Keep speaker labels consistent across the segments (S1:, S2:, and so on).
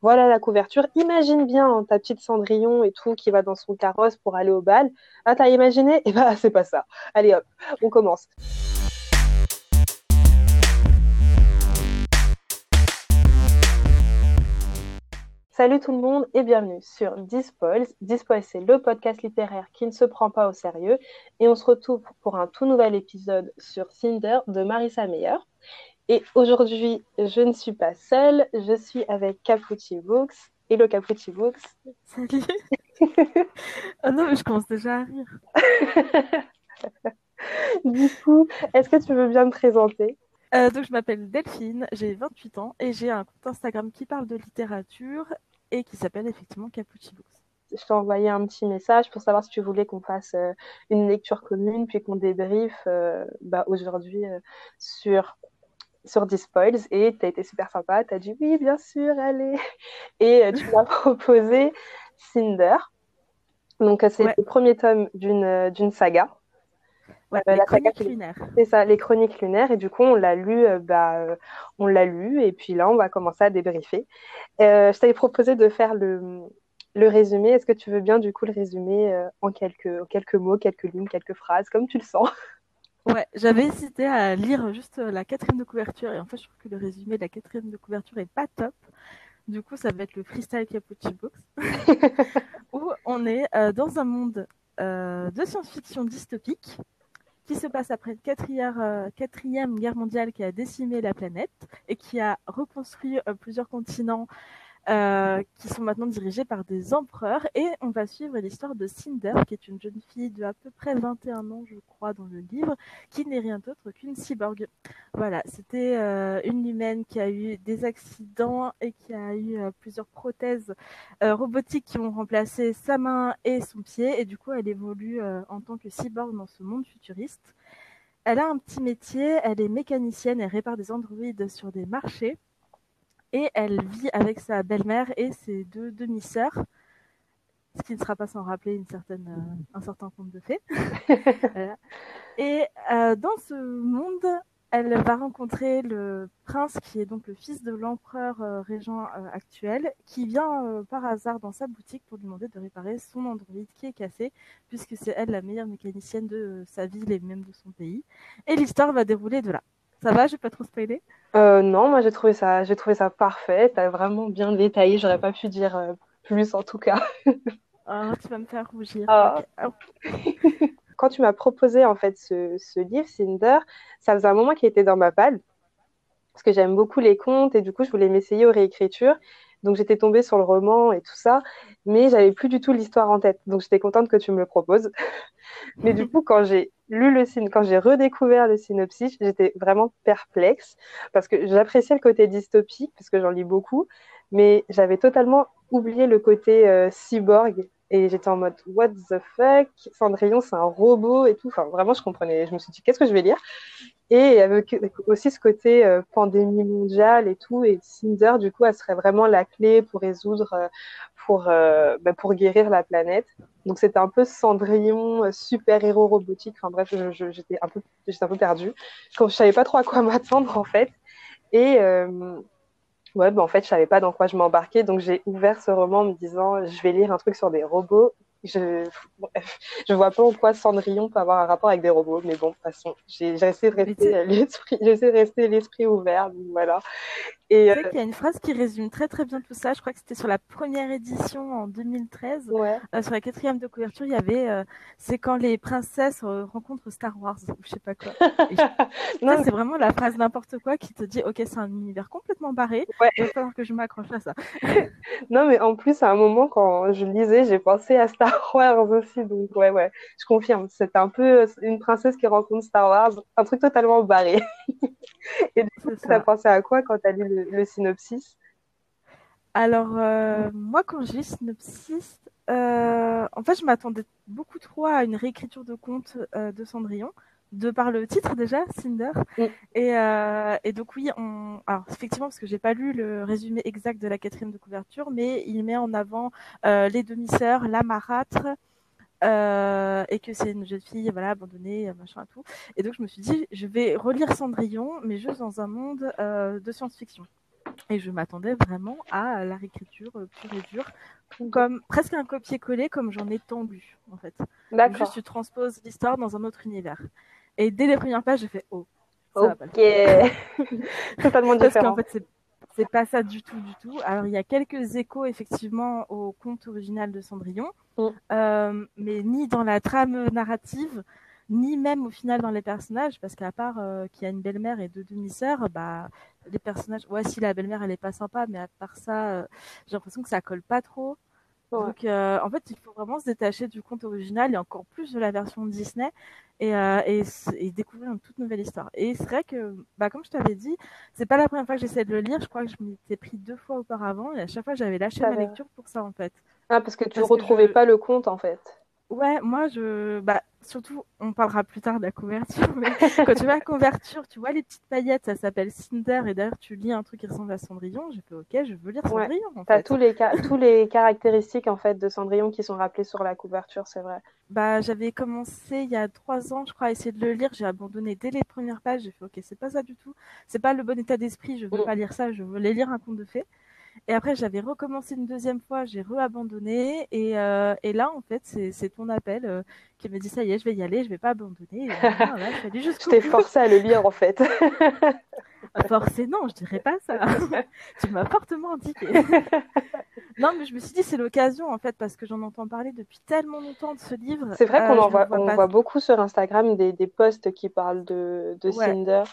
S1: Voilà la couverture. Imagine bien hein, ta petite Cendrillon et tout qui va dans son carrosse pour aller au bal. Ah, t'as imaginé? Eh ben, c'est pas ça. Allez hop, on commence. Salut tout le monde et bienvenue sur Dispoils. Dispoils, c'est le podcast littéraire qui ne se prend pas au sérieux. Et on se retrouve pour un tout nouvel épisode sur Cinder de Marissa Meyer. Et aujourd'hui, je ne suis pas seule, je suis avec Capucci Books. Hello Capucci Books.
S2: Salut. oh non, mais je commence déjà à rire.
S1: du coup, est-ce que tu veux bien me présenter?
S2: Euh, donc, je m'appelle Delphine, j'ai 28 ans et j'ai un compte Instagram qui parle de littérature et qui s'appelle effectivement Capucci Books.
S1: Je t'ai envoyé un petit message pour savoir si tu voulais qu'on fasse euh, une lecture commune puis qu'on débriefe euh, bah, aujourd'hui sur sur Dispoils et tu as été super sympa. Tu as dit oui, bien sûr, allez. Et euh, tu m'as proposé Cinder. Donc, euh, c'est le premier tome d'une, euh, d'une saga.
S2: Ouais, les chroniques lunaires.
S1: C'est ça, les chroniques lunaires. Et du coup, on l'a lu, bah, on l'a lu. Et puis là, on va commencer à débriefer. je t'avais proposé de faire le, le résumé. Est-ce que tu veux bien, du coup, le résumer en quelques, quelques mots, quelques lignes, quelques phrases, comme tu le sens?
S2: Ouais, j'avais hésité à lire juste la quatrième de couverture et en fait je trouve que le résumé de la quatrième de couverture est pas top. Du coup, ça va être le freestyle Capucci Box où on est euh, dans un monde euh, de science-fiction dystopique qui se passe après quatrième, euh, quatrième guerre mondiale qui a décimé la planète et qui a reconstruit plusieurs continents euh, qui sont maintenant dirigés par des empereurs. Et on va suivre l'histoire de Cinder, qui est une jeune fille de à peu près 21 ans, je crois, dans le livre, qui n'est rien d'autre qu'une cyborg. Voilà, c'était euh, une humaine qui a eu des accidents et qui a eu euh, plusieurs prothèses robotiques qui ont remplacé sa main et son pied. Et du coup, elle évolue en tant que cyborg dans ce monde futuriste. Elle a un petit métier, elle est mécanicienne, elle répare des androïdes sur des marchés et elle vit avec sa belle-mère et ses deux demi-sœurs, ce qui ne sera pas sans rappeler une certaine, euh, un certain conte de fées. Et euh, dans ce monde, elle va rencontrer le prince qui est donc le fils de l'empereur euh, régent actuel, qui vient par hasard dans sa boutique pour lui demander de réparer son androïde qui est cassé, puisque c'est elle la meilleure mécanicienne de sa ville et même de son pays. Et l'histoire va dérouler de là. Ça va, je vais pas trop spoiler
S1: euh, Non, moi j'ai trouvé ça, j'ai trouvé ça parfait. T'as vraiment bien détaillé. J'aurais pas pu dire euh, plus en tout cas.
S2: oh, tu vas me faire rougir. Ah.
S1: Quand tu m'as proposé en fait ce, ce, livre, Cinder, ça faisait un moment qu'il était dans ma palle parce que j'aime beaucoup les contes et du coup je voulais m'essayer aux réécritures. Donc j'étais tombée sur le roman et tout ça, mais j'avais plus du tout l'histoire en tête. Donc j'étais contente que tu me le proposes. mais du coup, quand j'ai lu le synopsis, quand j'ai redécouvert le synopsis, j'étais vraiment perplexe parce que j'appréciais le côté dystopique parce que j'en lis beaucoup, mais j'avais totalement oublié le côté euh, cyborg et j'étais en mode what the fuck, Cendrillon c'est un robot et tout. Enfin vraiment je comprenais, je me suis dit qu'est-ce que je vais lire? Et avec aussi ce côté euh, pandémie mondiale et tout et Cinder du coup elle serait vraiment la clé pour résoudre euh, pour bah, pour guérir la planète. Donc c'était un peu Cendrillon, euh, super-héros robotique. Enfin bref, j'étais un peu, un peu perdue. Je, ne savais pas trop à quoi m'attendre en fait. Et euh, ouais, bah, en fait, je savais pas dans quoi je m'embarquais. Donc j'ai ouvert ce roman en me disant, je vais lire un truc sur des robots je je vois pas en quoi Cendrillon peut avoir un rapport avec des robots, mais bon, de toute façon, j'ai essayé de rester l'esprit, j'essaie de rester l'esprit ouvert, voilà.
S2: Et euh... il y a une phrase qui résume très très bien tout ça. Je crois que c'était sur la première édition en 2013.
S1: Ouais.
S2: Euh, sur la quatrième de couverture, il y avait euh, c'est quand les princesses euh, rencontrent Star Wars ou je sais pas quoi. non, c'est vraiment la phrase n'importe quoi qui te dit ok c'est un univers complètement barré.
S1: Ouais.
S2: Il va falloir que je m'accroche à ça.
S1: non mais en plus à un moment quand je lisais, j'ai pensé à Star Wars aussi, donc ouais, ouais, je confirme. C'est un peu une princesse qui rencontre Star Wars, un truc totalement barré. Et du coup, tu as pensé à quoi quand tu as lu le, synopsis?
S2: Alors, euh, moi, quand j'ai lu le synopsis, euh, en fait, je m'attendais beaucoup trop à une réécriture de conte euh, de Cendrillon de par le titre déjà, Cinder. Et, euh, et, donc oui, on... alors effectivement parce que j'ai pas lu le résumé exact de la quatrième de couverture, mais il met en avant les demi-sœurs, la marâtre, euh, et que c'est une jeune fille voilà abandonnée, machin et tout. Et donc je me suis dit, je vais relire Cendrillon, mais juste dans un monde euh, de science-fiction. Et je m'attendais vraiment à la réécriture pure et dure, comme presque un copier-coller comme j'en ai tant lu en fait. Juste tu transposes l'histoire dans un autre univers. Et dès les premières pages, j'ai fait oh.
S1: Ça ok. Va pas Totalement différent. Parce qu'en fait,
S2: c'est pas ça du tout, du tout. Alors, il y a quelques échos, effectivement, au conte original de Cendrillon, mm. euh, mais ni dans la trame narrative, ni même au final dans les personnages, parce qu'à part euh, qu'il y a une belle-mère et deux demi-sœurs, bah, les personnages, ouais, si la belle-mère, elle est pas sympa, mais à part ça, euh, j'ai l'impression que ça colle pas trop. Donc, euh, en fait, il faut vraiment se détacher du conte original et encore plus de la version Disney et, euh, et, et découvrir une toute nouvelle histoire. Et c'est vrai que, bah, comme je t'avais dit, c'est pas la première fois que j'essaie de le lire. Je crois que je m'y étais pris deux fois auparavant et à chaque fois, j'avais lâché ma lecture pour ça, en fait.
S1: Ah, parce que tu ne retrouvais pas le conte, en fait.
S2: Ouais, moi, je, bah, surtout, on parlera plus tard de la couverture, mais quand tu vois la couverture, tu vois les petites paillettes, ça s'appelle Cinder, et d'ailleurs, tu lis un truc qui ressemble à Cendrillon, j'ai fait, ok, je veux lire Cendrillon,
S1: ouais. T'as tous les, tous les caractéristiques, en fait, de Cendrillon qui sont rappelées sur la couverture, c'est vrai.
S2: Bah, j'avais commencé il y a trois ans, je crois, à essayer de le lire, j'ai abandonné dès les premières pages, j'ai fait, ok, c'est pas ça du tout, c'est pas le bon état d'esprit, je veux mm. pas lire ça, je voulais lire un conte de fées. Et après, j'avais recommencé une deuxième fois, j'ai re-abandonné. Et, euh, et là, en fait, c'est ton appel euh, qui me dit ça y est, je vais y aller, je vais pas abandonner. Et,
S1: je t'ai forcé à le lire, en fait.
S2: Forcé, non, je dirais pas ça. tu m'as fortement indiqué. non, mais je me suis dit, c'est l'occasion, en fait, parce que j'en entends parler depuis tellement longtemps de ce livre.
S1: C'est vrai qu'on euh, en voit, on voit beaucoup sur Instagram des, des posts qui parlent de, de Cinder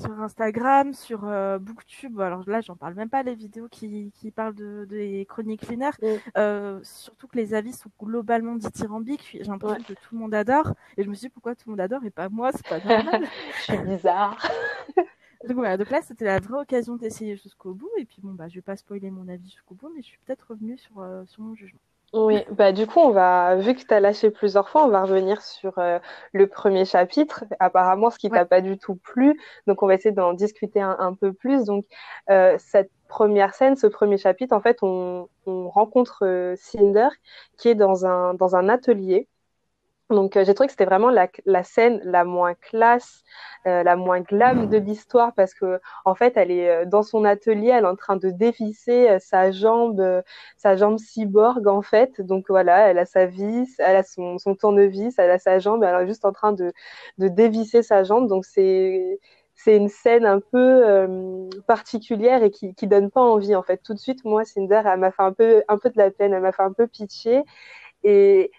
S2: sur Instagram, sur euh, Booktube. Alors là, j'en parle même pas les vidéos qui, qui parlent de, des chroniques lunaires. Mm. Euh, surtout que les avis sont globalement dithyrambiques. J'ai l'impression que tout le monde adore. Et je me suis dit pourquoi tout le monde adore et pas moi, c'est pas normal.
S1: je suis bizarre.
S2: donc voilà, donc là, c'était la vraie occasion d'essayer jusqu'au bout. Et puis bon, bah, je vais pas spoiler mon avis jusqu'au bout, mais je suis peut-être revenue sur, euh, sur mon jugement.
S1: Oui, bah du coup, on va, vu que tu as lâché plusieurs fois, on va revenir sur euh, le premier chapitre. Apparemment, ce qui t'a pas du tout plu. Donc, on va essayer d'en discuter un, peu plus. Donc, euh, cette première scène, ce premier chapitre, en fait, on, on rencontre euh, Cinder qui est dans un, dans un atelier donc euh, j'ai trouvé que c'était vraiment la, la, scène la moins classe, euh, la moins glam de l'histoire parce que en fait elle est euh, dans son atelier, elle est en train de dévisser sa jambe, sa jambe cyborg en fait. Donc voilà, elle a sa vis, elle a son, son tournevis, elle a sa jambe, elle est juste en train de, de dévisser sa jambe. Donc c'est c'est une scène un peu euh, particulière et qui, qui donne pas envie en fait. Tout de suite, moi, Cinder, elle m'a fait un peu un peu de la peine, elle m'a fait un peu pitié et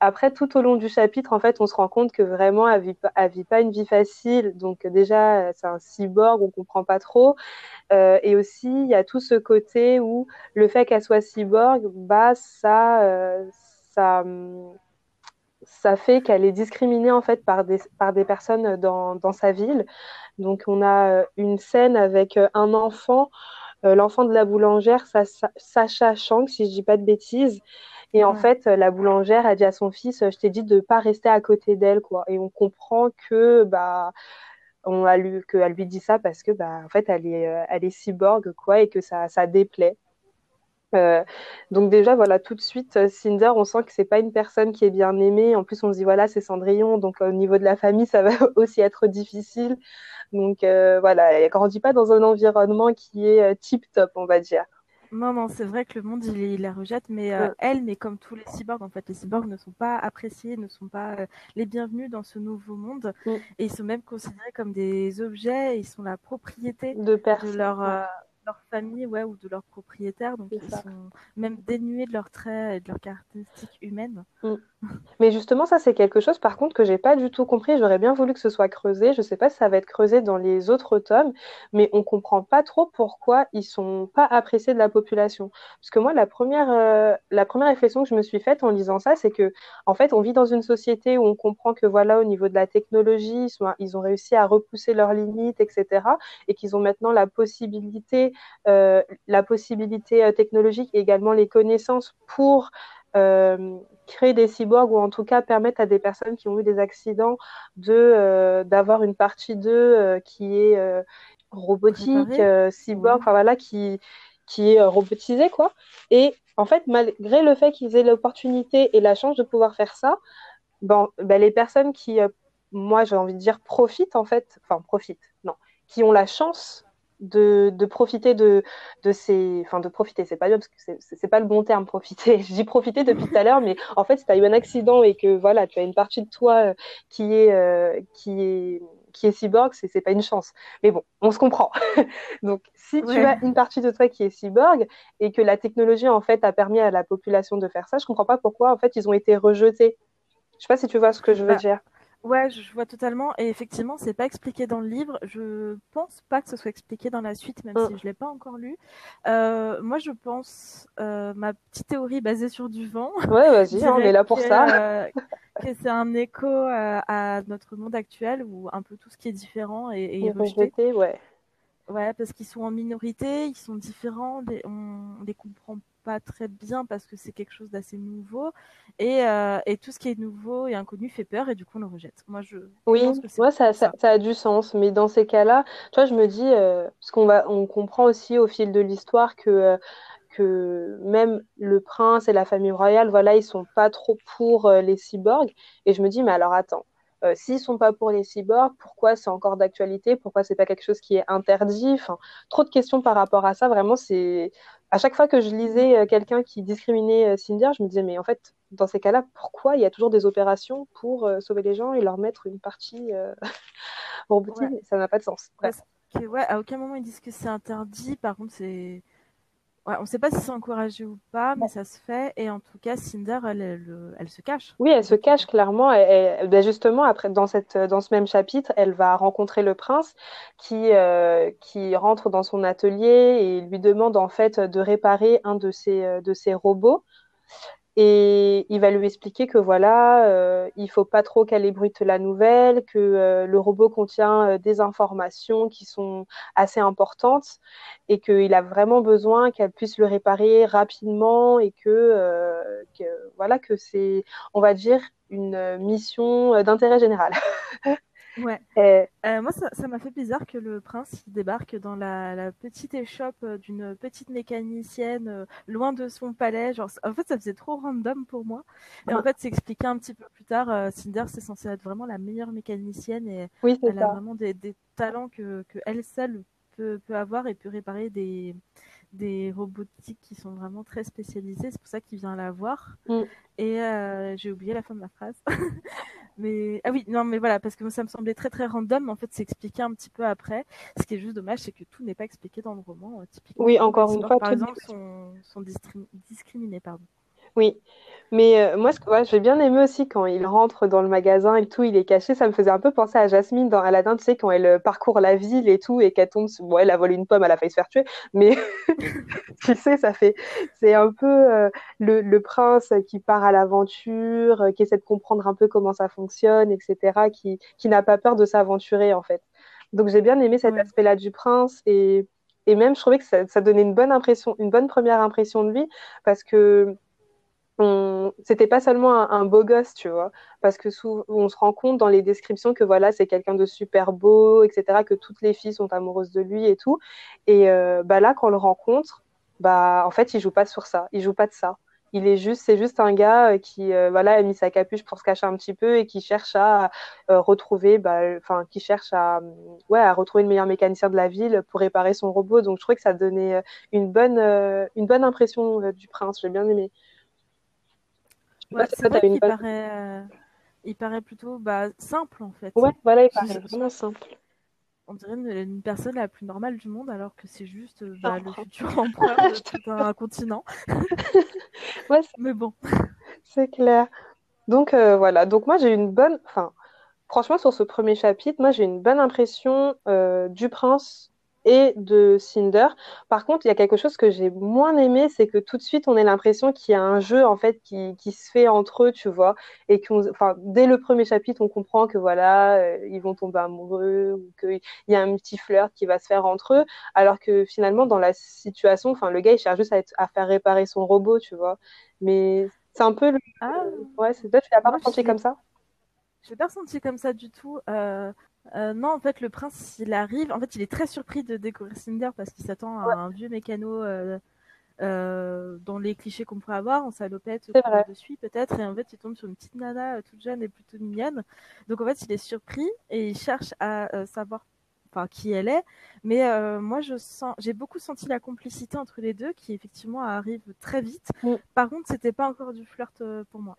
S1: après, tout au long du chapitre, en fait, on se rend compte que vraiment, elle vit, vit pas une vie facile. Donc déjà, c'est un cyborg, on comprend pas trop. Euh, et aussi, il y a tout ce côté où le fait qu'elle soit cyborg, bah, ça, euh, ça, ça fait qu'elle est discriminée en fait par des, par des personnes dans, dans sa ville. Donc, on a une scène avec un enfant, euh, l'enfant de la boulangère, Sacha Chang, si je dis pas de bêtises. Et en fait, la boulangère a dit à son fils, je t'ai dit de ne pas rester à côté d'elle, quoi. Et on comprend que, bah, on a lu, qu'elle lui dit ça parce que, bah, en fait, elle est, euh, elle est cyborg, quoi, et que ça, ça déplaît. Euh, donc déjà, voilà, tout de suite, euh, Cinder, on sent que c'est pas une personne qui est bien aimée. En plus, on se dit, voilà, c'est Cendrillon, donc au niveau de la famille, ça va aussi être difficile. Donc voilà, elle grandit pas dans un environnement qui est tip-top, on va dire.
S2: Non, non, c'est vrai que le monde, il, la rejette, mais euh, elle, mais comme tous les cyborgs, en fait, les cyborgs ne sont pas appréciés, ne sont pas euh, les bienvenus dans ce nouveau monde, et ils sont même considérés comme des objets, ils sont la propriété de, de leur, euh, leur famille ouais, ou de leur propriétaire. Donc, ils sont même dénués de leurs traits et de leurs caractéristiques humaines. Mm.
S1: Mais justement, ça, c'est quelque chose, par contre, que j'ai pas du tout compris. J'aurais bien voulu que ce soit creusé. Je sais pas si ça va être creusé dans les autres tomes, mais on comprend pas trop pourquoi ils sont pas appréciés de la population. Parce que moi, la première, euh, la première réflexion que je me suis faite en lisant ça, c'est que, en fait, on vit dans une société où on comprend que, voilà, au niveau de la technologie, ils ont réussi à repousser leurs limites, etc. Et qu'ils ont maintenant la possibilité la possibilité euh, technologique et également les connaissances pour euh, créer des cyborgs ou en tout cas permettre à des personnes qui ont eu des accidents de d'avoir une partie d'eux qui est robotique, cyborg, enfin voilà, qui qui est robotisée quoi. Et en fait, malgré le fait qu'ils aient l'opportunité et la chance de pouvoir faire ça, ben, ben les personnes qui, moi j'ai envie de dire, profitent en fait, enfin profitent, non, qui ont la chance de, de profiter de, de ces. Enfin, de profiter, c'est pas bien parce que c'est pas le bon terme, profiter. Je dis profiter depuis tout à l'heure, mais en fait, si tu as eu un accident et que voilà, tu as une partie de toi qui est, qui est qui est cyborg, c'est pas une chance. Mais bon, on se comprend. Donc, si tu as une partie de toi qui est cyborg et que la technologie en fait a permis à la population de faire ça, je comprends pas pourquoi en fait ils ont été rejetés. Je sais pas si tu vois ce que je veux bah, dire.
S2: Ouais, je vois totalement. Et effectivement, c'est pas expliqué dans le livre. Je pense pas que ce soit expliqué dans la suite, même si mm. je l'ai pas encore lu. Euh, moi, je pense euh, ma petite théorie basée sur du vent.
S1: Ouais, vas-y, on est là pour ça.
S2: Euh, que c'est un écho à notre monde actuel où un peu tout ce qui est différent est, est rejeté.
S1: Ouais.
S2: Ouais, parce qu'ils sont en minorité, ils sont différents, on les comprend pas très bien parce que c'est quelque chose d'assez nouveau. Et, euh, et, tout ce qui est nouveau et inconnu fait peur et du coup on le rejette. Moi je
S1: oui, ça, ça, ça, a du sens, mais dans ces cas-là, tu vois, je me dis euh, parce qu'on va on comprend aussi au fil de l'histoire que euh, que même le prince et la famille royale, voilà, ils sont pas trop pour les cyborgs. Et je me dis mais alors attends euh, s'ils sont pas pour les cyborgs, pourquoi c'est encore d'actualité? Pourquoi c'est pas quelque chose qui est interdit? Enfin, Trop de questions par rapport à ça. Vraiment, c'est à chaque fois que je lisais euh, quelqu'un qui discriminait euh, Cinder, je me disais mais en fait, dans ces cas-là, pourquoi il y a toujours des opérations pour sauver les gens et leur mettre une partie robotique Ça n'a pas de sens.
S2: ouais, à aucun moment ils disent que c'est interdit. Par contre, c'est on ne sait pas si c'est encouragé ou pas, mais ça se fait. Et en tout cas, Cinder, elle, elle, se cache.
S1: Oui, elle se cache clairement. Ben justement, après, dans, cette, dans ce même chapitre, elle va rencontrer le prince qui, euh, qui rentre dans son atelier et lui demande en fait de réparer un de ses, de ses robots. Et il va lui expliquer que voilà, euh, il faut pas trop qu'elle ébruite la nouvelle, que euh, le robot contient euh, des informations qui sont assez importantes et qu'il a vraiment besoin qu'elle puisse le réparer rapidement et que, euh, que voilà que c'est, on va dire, une mission d'intérêt général.
S2: Ouais. Euh, moi, ça m'a fait bizarre que le prince débarque dans la, petite échoppe euh, d'une petite mécanicienne euh, loin de son palais. Genre, en fait, ça faisait trop random pour moi. Et en fait, c'est expliqué un petit peu plus tard. Cinder, c'est censé être vraiment la meilleure mécanicienne et elle a vraiment des, talents que, que elle seule peut, peut avoir et peut réparer des des robotiques qui sont vraiment très spécialisées. C'est pour ça qu'il vient la voir. Mm. Et j'ai oublié la fin de ma phrase. Mais ah oui, non, mais voilà, parce que ça me semblait très très random. Mais en fait, c'est expliqué un petit peu après. Ce qui est juste dommage, c'est que tout n'est pas expliqué dans le roman. Euh, typiquement,
S1: oui, encore une fois,
S2: par exemple, sont, sont discriminés, pardon.
S1: Oui, mais euh, moi, ce que j'ai bien aimé aussi quand il rentre dans le magasin et tout, il est caché. Ça me faisait un peu penser à Jasmine dans Aladdin, tu sais, quand elle euh, parcourt la ville et tout et qu'elle tombe. Bon, elle a volé une pomme, elle a failli se faire tuer, mais tu sais, ça fait. C'est un peu euh, le, le, prince qui part à l'aventure, qui essaie de comprendre un peu comment ça fonctionne, etc., qui, qui n'a pas peur de s'aventurer, en fait. Donc, j'ai bien aimé cet aspect-là du prince et. Et même, je trouvais que ça, ça donnait une bonne impression, une bonne première impression de lui, parce que on... c'était pas seulement un, beau gosse, tu vois, parce que sous... on se rend compte dans les descriptions que voilà, c'est quelqu'un de super beau, etc., que toutes les filles sont amoureuses de lui et tout. Et euh, bah là, quand on le rencontre, bah en fait, il joue pas sur ça, il joue pas de ça. Il est juste, c'est juste un gars euh, qui, euh, voilà, a mis sa capuche pour se cacher un petit peu et qui cherche à retrouver, bah, enfin, qui cherche à, ouais, à retrouver le meilleur mécanicien de la ville pour réparer son robot. Donc, je trouvais que ça donnait une bonne, une bonne impression du prince. J'ai bien aimé
S2: c'est vrai qu'il paraît, euh, il paraît plutôt bah, simple en fait.
S1: Ouais, voilà, il paraît vraiment simple.
S2: On dirait une, personne la plus normale du monde alors que c'est juste euh, bah, le futur empereur d'un continent.
S1: ouais,
S2: Mais bon.
S1: C'est clair. Donc euh, voilà, donc moi j'ai une bonne, enfin franchement sur ce premier chapitre, moi j'ai une bonne impression du prince et de Cinder. Par contre, il y a quelque chose que j'ai moins aimé, c'est que tout de suite, on a l'impression qu'il y a un jeu en fait qui, qui, se fait entre eux, tu vois, et qu'on, enfin, dès le premier chapitre, on comprend que voilà, euh, ils vont tomber amoureux ou qu'il y a un petit flirt qui va se faire entre eux, alors que finalement, dans la situation, enfin, le gars, il cherche juste à, être, à faire réparer son robot, tu vois. Mais c'est un peu le...
S2: Ah.
S1: Ouais, c'est peut-être tu l'as pas ressenti comme ça?
S2: Je l'ai pas ressenti comme ça du tout. Euh... Euh, non, en fait, le prince, il arrive. En fait, il est très surpris de découvrir Cinder parce qu'il s'attend à un vieux mécano euh, euh, dans les clichés qu'on pourrait avoir, en salopette, de suite peut-être. Et en fait, il tombe sur une petite nana toute jeune et plutôt mignonne. Donc, en fait, il est surpris et il cherche à savoir enfin qui elle est. Mais euh, moi, je sens, j'ai beaucoup senti la complicité entre les deux, qui effectivement arrive très vite. Mm. Par contre, c'était pas encore du flirt euh, pour moi.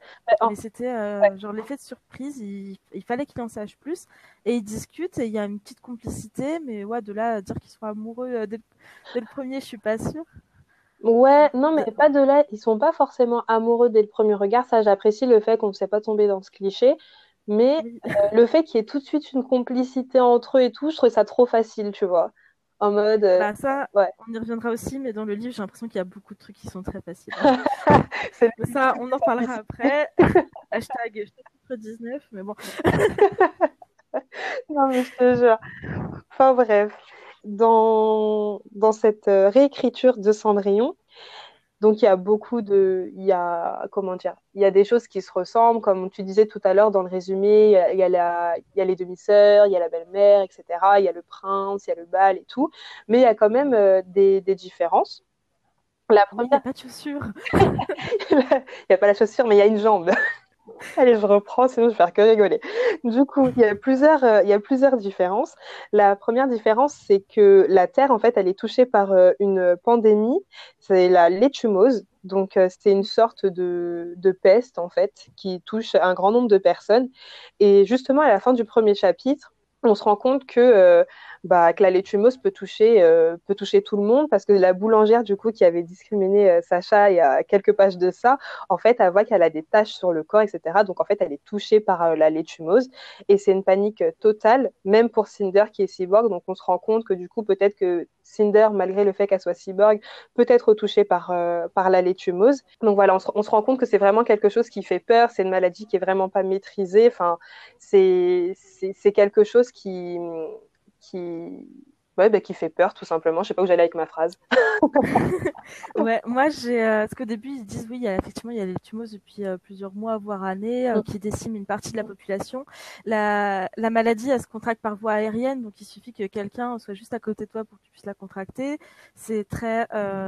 S2: Mais c'était euh, genre l'effet de surprise. Il, fallait qu'il en sache plus et ils discutent et il y a une petite complicité. Mais ouais, de là à dire qu'ils sont amoureux dès, le premier, je suis pas sûre.
S1: Ouais, non, mais pas de là. Ils sont pas forcément amoureux dès le premier regard. Ça, j'apprécie le fait qu'on ne s'est pas tombé dans ce cliché. Mais euh, le fait qu'il y ait tout de suite une complicité entre eux et tout, je trouvais ça trop facile, tu vois. En mode. Euh,
S2: bah, ça, on y reviendra aussi, mais dans le livre, j'ai l'impression qu'il y a beaucoup de trucs qui sont très faciles. ça, on en parlera après. Hashtag 19, mais bon.
S1: non, mais je te jure. Enfin, bref. Dans, dans cette euh, réécriture de Cendrillon, donc il y a beaucoup de, il y a comment dire, il y a des choses qui se ressemblent, comme tu disais tout à l'heure dans le résumé, il y a, la, il y a les demi-sœurs, il y a la belle-mère, etc. Il y a le prince, il y a le bal et tout, mais il y a quand même euh, des, des, différences.
S2: La première, il n'y a pas de chaussure.
S1: il n'y a pas la chaussure, mais il y a une jambe. Allez, je reprends, sinon je vais faire que rigoler. Du coup, il y a plusieurs, euh, il y a plusieurs différences. La première différence, c'est que la Terre, en fait, elle est touchée par euh, une pandémie, c'est la létumose. Donc, euh, c'est une sorte de, de, peste, en fait, qui touche un grand nombre de personnes. Et justement, à la fin du premier chapitre, on se rend compte que bah, que la létumose peut toucher, euh, peut toucher tout le monde parce que la boulangère, du coup, qui avait discriminé euh, Sacha il y a quelques pages de ça, en fait, elle voit qu'elle a des taches sur le corps, etc. Donc, en fait, elle est touchée par euh, la létumose et c'est une panique totale, même pour Cinder qui est cyborg. Donc, on se rend compte que, du coup, peut-être que Cinder, malgré le fait qu'elle soit cyborg, peut être touchée par, par la létumose. Donc, voilà, on se, on se rend compte que c'est vraiment quelque chose qui fait peur. C'est une maladie qui est vraiment pas maîtrisée. Enfin, c'est quelque chose qui qui, ouais, bah, qui fait peur, tout simplement. Je sais pas où j'allais avec ma phrase.
S2: ouais, moi, j'ai, euh, parce qu'au début, ils disent oui, il y a, effectivement, il y a les tumeurs depuis euh, plusieurs mois, voire années, euh, mm. qui déciment une partie de la population. La, la maladie, elle se contracte par voie aérienne, donc il suffit que quelqu'un soit juste à côté de toi pour que tu puisses la contracter. C'est très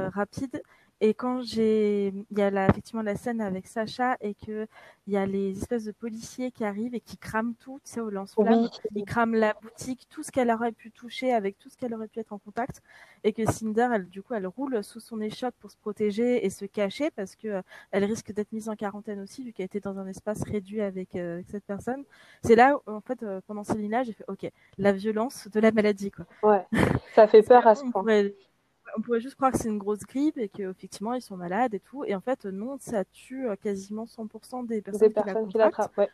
S2: rapide. Et quand j'ai, il y a la, effectivement la scène avec Sacha et que il y a les espèces de policiers qui arrivent et qui crament tout, tu sais, au lance-flamme. Ils crament la boutique, tout ce qu'elle aurait pu toucher avec tout ce qu'elle aurait pu être en contact. Et que Cinder, elle, du coup, elle roule sous son échoppe pour se protéger et se cacher parce que euh, elle risque d'être mise en quarantaine aussi vu qu'elle était dans un espace réduit avec, euh, cette personne. C'est là, où, en fait, euh, pendant Célina, j'ai fait, ok, la violence de la maladie, quoi.
S1: Ouais. Ça fait peur à ce point
S2: on pourrait juste croire que c'est une grosse grippe et qu'effectivement ils sont malades et tout. Et en fait, non, ça tue euh, quasiment 100% des personnes, qui, l'attrapent. Ouais.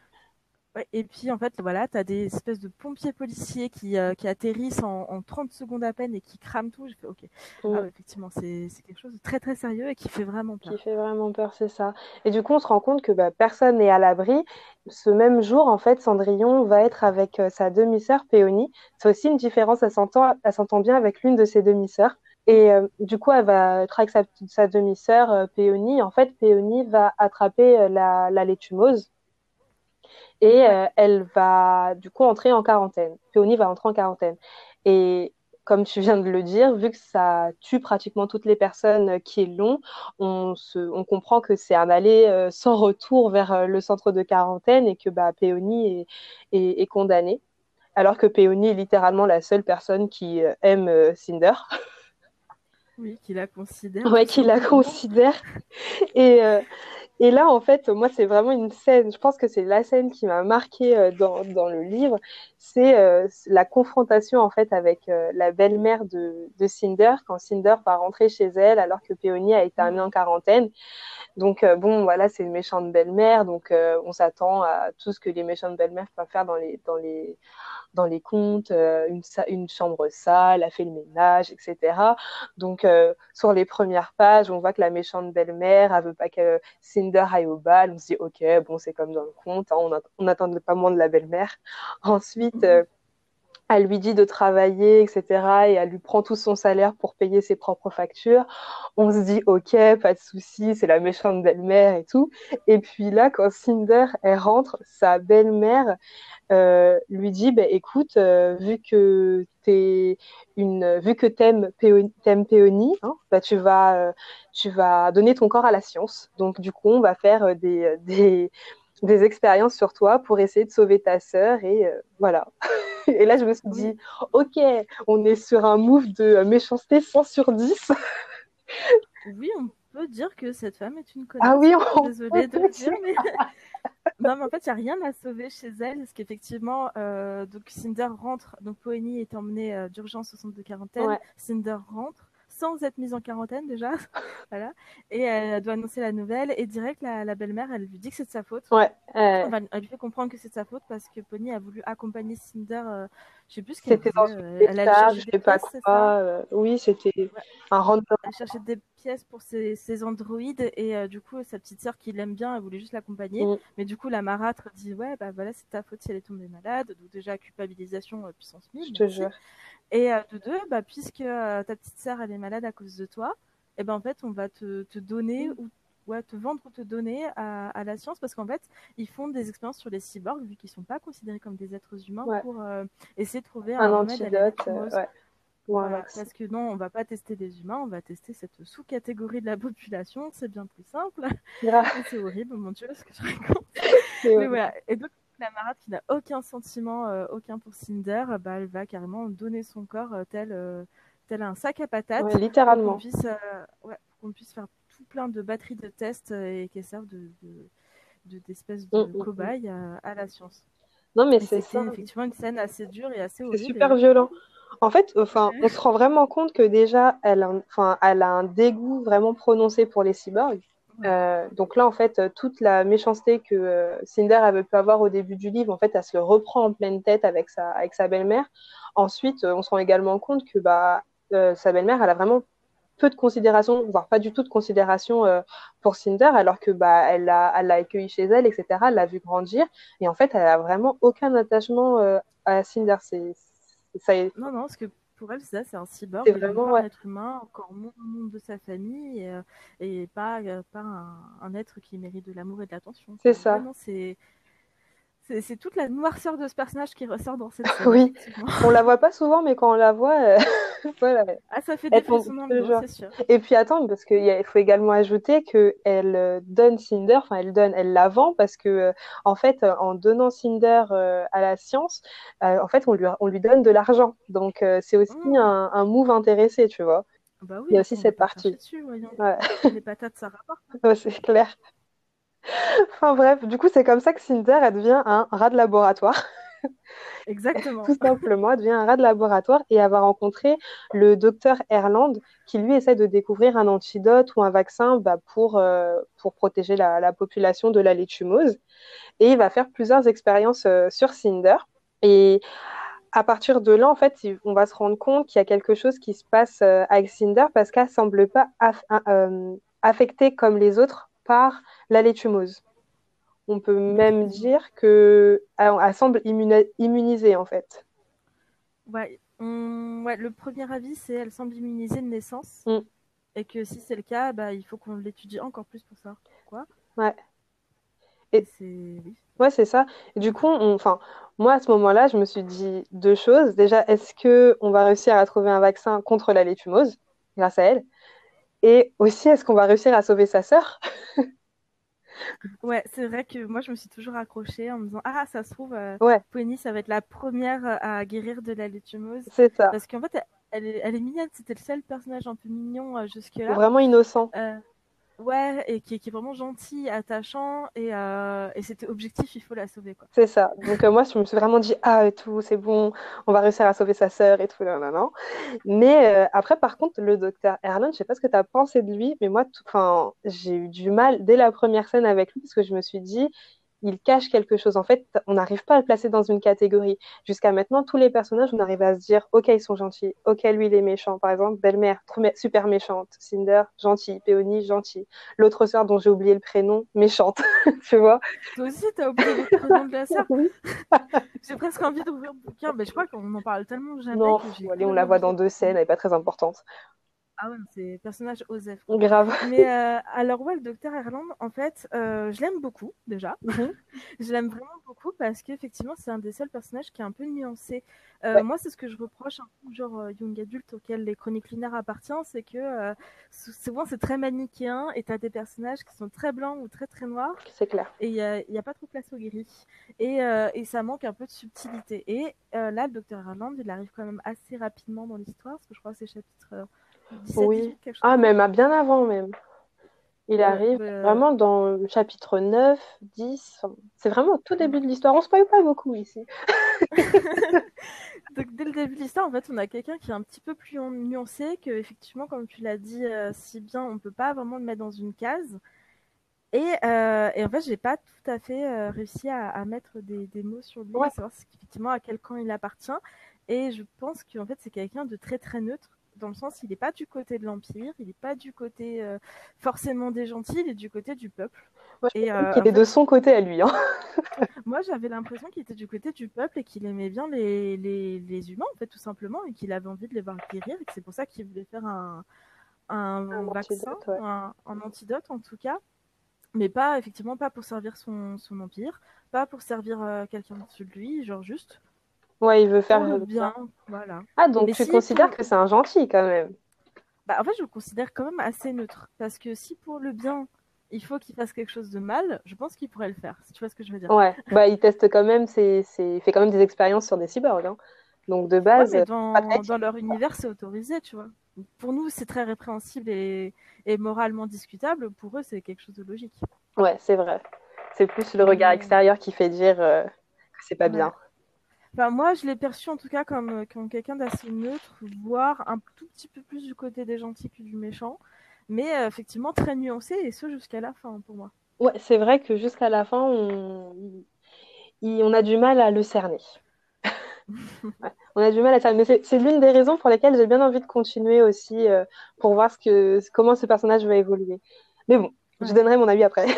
S2: et puis en fait, voilà, tu as des espèces de pompiers policiers qui, euh, qui atterrissent en, 30 secondes à peine et qui crament tout. J'ai fait, ok, ah, mm. effectivement, c'est quelque chose de très très sérieux et qui fait vraiment peur.
S1: Qui fait vraiment peur, c'est ça. Et du coup, on se rend compte que bah, personne n'est à l'abri. Ce même jour, en fait, Cendrillon va être avec euh, sa demi-sœur Péonie. C'est aussi une différence, elle s'entend bien avec l'une de ses demi-sœurs. Et euh, du coup, elle va être avec sa, demi-sœur euh, Péonie. En fait, Péonie va attraper euh, la, la létumose et elle va du coup entrer en quarantaine. Péonie va entrer en quarantaine. Et comme tu viens de le dire, vu que ça tue pratiquement toutes les personnes qui est long, on, se, on comprend que c'est un aller sans retour vers le centre de quarantaine et que bah, Péonie est, est, est condamnée. Alors que Péonie est littéralement la seule personne qui aime Cinder.
S2: Oui, qui la considère.
S1: Ouais, qui la considère. Et, euh, et là, en fait, moi, c'est vraiment une scène, je pense que c'est la scène qui m'a marquée euh, dans, dans, le livre, c'est euh, la confrontation, en fait, avec la belle-mère de, de, Cinder, quand Cinder va rentrer chez elle, alors que Péonie a été amenée en quarantaine. Donc, bon, voilà, c'est une méchante belle-mère, donc on s'attend à tout ce que les méchantes belles-mères peuvent faire dans les, dans les, dans les contes, euh, une, une, chambre sale, a fait le ménage, etc. Donc, euh, sur les premières pages, on voit que la méchante belle-mère, elle veut pas que Cinder aille au bal. On se dit, ok, bon, c'est comme dans le conte, hein, on n'attendait pas moins de la belle-mère. Ensuite, euh, elle lui dit de travailler, etc. Et elle lui prend tout son salaire pour payer ses propres factures. On se dit, ok, pas de souci, c'est la méchante belle-mère et tout. Et puis là, quand Cinder, elle rentre, sa belle-mère euh, lui dit, bah, écoute, euh, vu que t'es une, vu que t'aimes Péonie, hein, bah, tu vas, euh, tu vas donner ton corps à la science. Donc du coup, on va faire des, des des expériences sur toi pour essayer de sauver ta sœur et voilà. et là, je me suis dit, ok, on est sur un move de méchanceté 100 sur 10.
S2: oui, on peut dire que cette femme est une connasse.
S1: Ah oui,
S2: on Désolée de le dire, mais... non, mais en fait, il n'y a rien à sauver chez elle, parce qu'effectivement, euh, donc Cinder rentre, donc Poeny est emmenée euh, d'urgence au centre de quarantaine, Cinder rentre, sans être mise en quarantaine déjà, voilà. Et elle doit annoncer la nouvelle et direct la, belle-mère, elle lui dit que c'est de sa faute.
S1: Ouais.
S2: Euh. elle lui fait comprendre que c'est de sa faute parce que Pony a voulu accompagner Cinder. Euh, je sais plus ce
S1: qu'elle C'était dans euh, elle a je sais pas quoi. oui, c'était un random.
S2: Elle cherchait des pièces pour ses, ses androïdes et du coup sa petite sœur qui l'aime bien, elle voulait juste l'accompagner. Mm. Mais du coup la marâtre dit ouais bah voilà c'est ta faute si elle est tombée malade. Donc déjà culpabilisation puissance 1000.
S1: Je te jure.
S2: Et euh, de deux, bah, puisque euh, ta petite sœur elle est malade à cause de toi, et eh ben en fait on va te, te donner ou ouais, te vendre ou te donner à, à la science parce qu'en fait ils font des expériences sur les cyborgs vu qu'ils sont pas considérés comme des êtres humains pour euh, essayer de trouver un,
S1: antidote.
S2: Ouais. parce que non, on va pas tester des humains, on va tester cette sous-catégorie de la population, c'est bien plus simple. c'est horrible, mon dieu, ce que je raconte. Mais voilà. Et donc, la marade qui n'a aucun sentiment, euh, aucun pour Cinder, bah, elle va carrément donner son corps euh, tel, euh, tel un sac à patates.
S1: littéralement.
S2: Pour qu'on puisse, ouais, qu'on puisse faire tout plein de batteries de tests et qu'elle servent de, d'espèces de, mm, mm, mm. cobayes à, la science.
S1: Non, mais c'est
S2: effectivement une scène assez dure et assez horrible.
S1: C'est super violent. En fait, enfin, on se rend vraiment compte que déjà, elle enfin, elle a un dégoût vraiment prononcé pour les cyborgs. Euh, donc là, en fait, toute la méchanceté que euh, Cinder avait pu avoir au début du livre, en fait, elle se le reprend en pleine tête avec sa, avec sa belle-mère. Ensuite, on se rend également compte que bah, euh, sa belle-mère, elle a vraiment peu de considération, voire pas du tout de considération pour Cinder, alors que bah, elle l'a elle accueilli chez elle, etc. Elle l'a vu grandir. Et en fait, elle a vraiment aucun attachement à Cinder. C'est,
S2: ça Non, non, parce que pour elle, c'est ça, c'est un cyborg, c'est vraiment un être humain, encore membre de sa famille, et, et pas, pas un, un, être qui mérite de l'amour et de l'attention.
S1: C'est ça.
S2: C'est c'est toute la noirceur de ce personnage qui ressort dans cette scène.
S1: oui, on la voit pas souvent, mais quand on la voit, euh... voilà.
S2: Ah, ça fait des frissons c'est sûr.
S1: Et puis attends, parce qu'il faut également ajouter qu'elle euh, donne Cinder, enfin elle donne, elle la vend parce que euh, en fait, en donnant Cinder euh, à la science, en fait, on lui, on lui donne de l'argent. Donc c'est aussi mmh. un, un, move intéressé, tu vois.
S2: Bah oui,
S1: Il y a aussi cette partie.
S2: Dessus, ouais. Les patates, ça rapporte.
S1: Ouais, c'est clair. Enfin bref, du coup, c'est comme ça que Cinder, elle devient un rat de laboratoire.
S2: Exactement.
S1: Tout simplement, elle devient un rat de laboratoire et elle va rencontrer le docteur Erland qui lui essaie de découvrir un antidote ou un vaccin bah, pour, euh, pour protéger la, la, population de la létumose. Et il va faire plusieurs expériences euh, sur Cinder. Et à partir de là, en fait, on va se rendre compte qu'il y a quelque chose qui se passe euh, avec Cinder parce qu'elle semble pas affectée comme les autres par la létumose. On peut même dire que elle, semble immunisée en fait.
S2: Ouais, le premier avis c'est elle semble immunisée de naissance mm. et que si c'est le cas, bah, il faut qu'on l'étudie encore plus pour savoir pourquoi.
S1: Ouais.
S2: Et c'est
S1: Ouais, c'est ça. du coup, enfin, moi à ce moment-là, je me suis dit deux choses. Déjà, est-ce que on va réussir à trouver un vaccin contre la létumose grâce à elle? Et aussi, est-ce qu'on va réussir à sauver sa sœur?
S2: Ouais, c'est vrai que moi je me suis toujours accrochée en me disant ah ça se trouve euh,
S1: ouais.
S2: ça va être la première à guérir de la létumose.
S1: C'est ça.
S2: Parce qu'en fait elle, est, elle est mignonne, c'était le seul personnage un peu mignon euh, jusque là.
S1: Vraiment innocent.
S2: Euh, Ouais, et qui, est vraiment gentil, attachant, et, euh, c'était objectif, il faut la sauver. quoi.
S1: C'est ça. Donc euh, moi, je me suis vraiment dit, ah, et tout, c'est bon, on va réussir à sauver sa sœur et tout, non, non, non. Mais euh, après, par contre, le docteur Erland, je sais pas ce que tu as pensé de lui, mais moi, j'ai eu du mal dès la première scène avec lui, parce que je me suis dit, il cache quelque chose. En fait, on n'arrive pas à le placer dans une catégorie. Jusqu'à maintenant, tous les personnages, on arrive à se dire, ok, ils sont gentils, ok, lui, il est méchant. Par exemple, belle-mère, super méchante. Cinder, gentil. Péonie, gentil. L'autre sœur dont j'ai oublié le prénom, méchante. tu vois?
S2: Toi aussi, t'as oublié le prénom de la sœur? J'ai presque envie d'ouvrir le bouquin, mais je crois qu'on en parle tellement jamais.
S1: Non, allez, on la voit dans deux scènes, elle n'est pas très importante.
S2: Ah ouais, c'est personnage Osef.
S1: Grave.
S2: Mais euh, alors ouais, le docteur Erland, en fait, euh, je l'aime beaucoup déjà. Mhm. je l'aime vraiment beaucoup parce qu'effectivement, c'est un des seuls personnages qui est un peu nuancé. Euh, moi, c'est ce que je reproche un peu genre young adulte auquel les chroniques lunaires appartiennent, c'est que souvent c'est très manichéen et t'as des personnages qui sont très blancs ou très très noirs.
S1: C'est clair.
S2: Et il n'y a, pas trop place au gris. Et, et, ça manque un peu de subtilité. Et là, le docteur Erland, il arrive quand même assez rapidement dans l'histoire, parce que je crois que c'est chapitre
S1: oui. ah, même à bien avant même. Il arrive vraiment dans le chapitre 9, 10. C'est vraiment au tout début de l'histoire. On se spoil pas beaucoup ici.
S2: Donc dès le début de l'histoire, en fait, on a quelqu'un qui est un petit peu plus nuancé, que effectivement, comme tu l'as dit euh, si bien, on peut pas vraiment le mettre dans une case. Et, euh, et en fait, j'ai pas tout à fait euh, réussi à, mettre des, des, mots sur lui, à savoir effectivement à quel camp il appartient. Et je pense qu'en fait, c'est quelqu'un de très très neutre dans le sens il n'est pas du côté de l'Empire, il n'est pas du côté euh, forcément des gentils, il est du côté du peuple.
S1: Moi, je et, euh, qu'il est de son côté à lui. Hein.
S2: moi, j'avais l'impression qu'il était du côté du peuple et qu'il aimait bien les, les, les, humains, en fait, tout simplement, et qu'il avait envie de les voir guérir, et que c'est pour ça qu'il voulait faire un, un, vaccin, un, antidote en tout cas, mais pas, effectivement, pas pour servir son, son empire, pas pour servir euh, quelqu'un au-dessus de lui, genre juste
S1: Ouais, il veut faire
S2: le bien. Voilà.
S1: Ah, donc tu considères que c'est un gentil quand même
S2: bah, En fait, je le considère quand même assez neutre. Parce que si pour le bien, il faut qu'il fasse quelque chose de mal, je pense qu'il pourrait le faire, si tu vois ce que je veux dire.
S1: Ouais, bah, il teste quand même, c'est, il fait quand même des expériences sur des cyborgs. Hein. Donc de base.
S2: dans, dans, leur univers, c'est autorisé, tu vois. Pour nous, c'est très répréhensible et, et moralement discutable. Pour eux, c'est quelque chose de logique.
S1: Ouais, c'est vrai. C'est plus le regard extérieur qui fait dire euh, que c'est pas bien
S2: moi, je l'ai perçu en tout cas comme, euh, comme quelqu'un d'assez neutre, voire un tout petit peu plus du côté des gentils que du méchant, mais euh, effectivement très nuancé, et ce jusqu'à la fin pour moi.
S1: Ouais, c'est vrai que jusqu'à la fin, on... on a du mal à le cerner. on a du mal à cerner. Mais c'est l'une des raisons pour lesquelles j'ai bien envie de continuer aussi euh, pour voir ce que, comment ce personnage va évoluer. Mais bon, je donnerai mon avis après.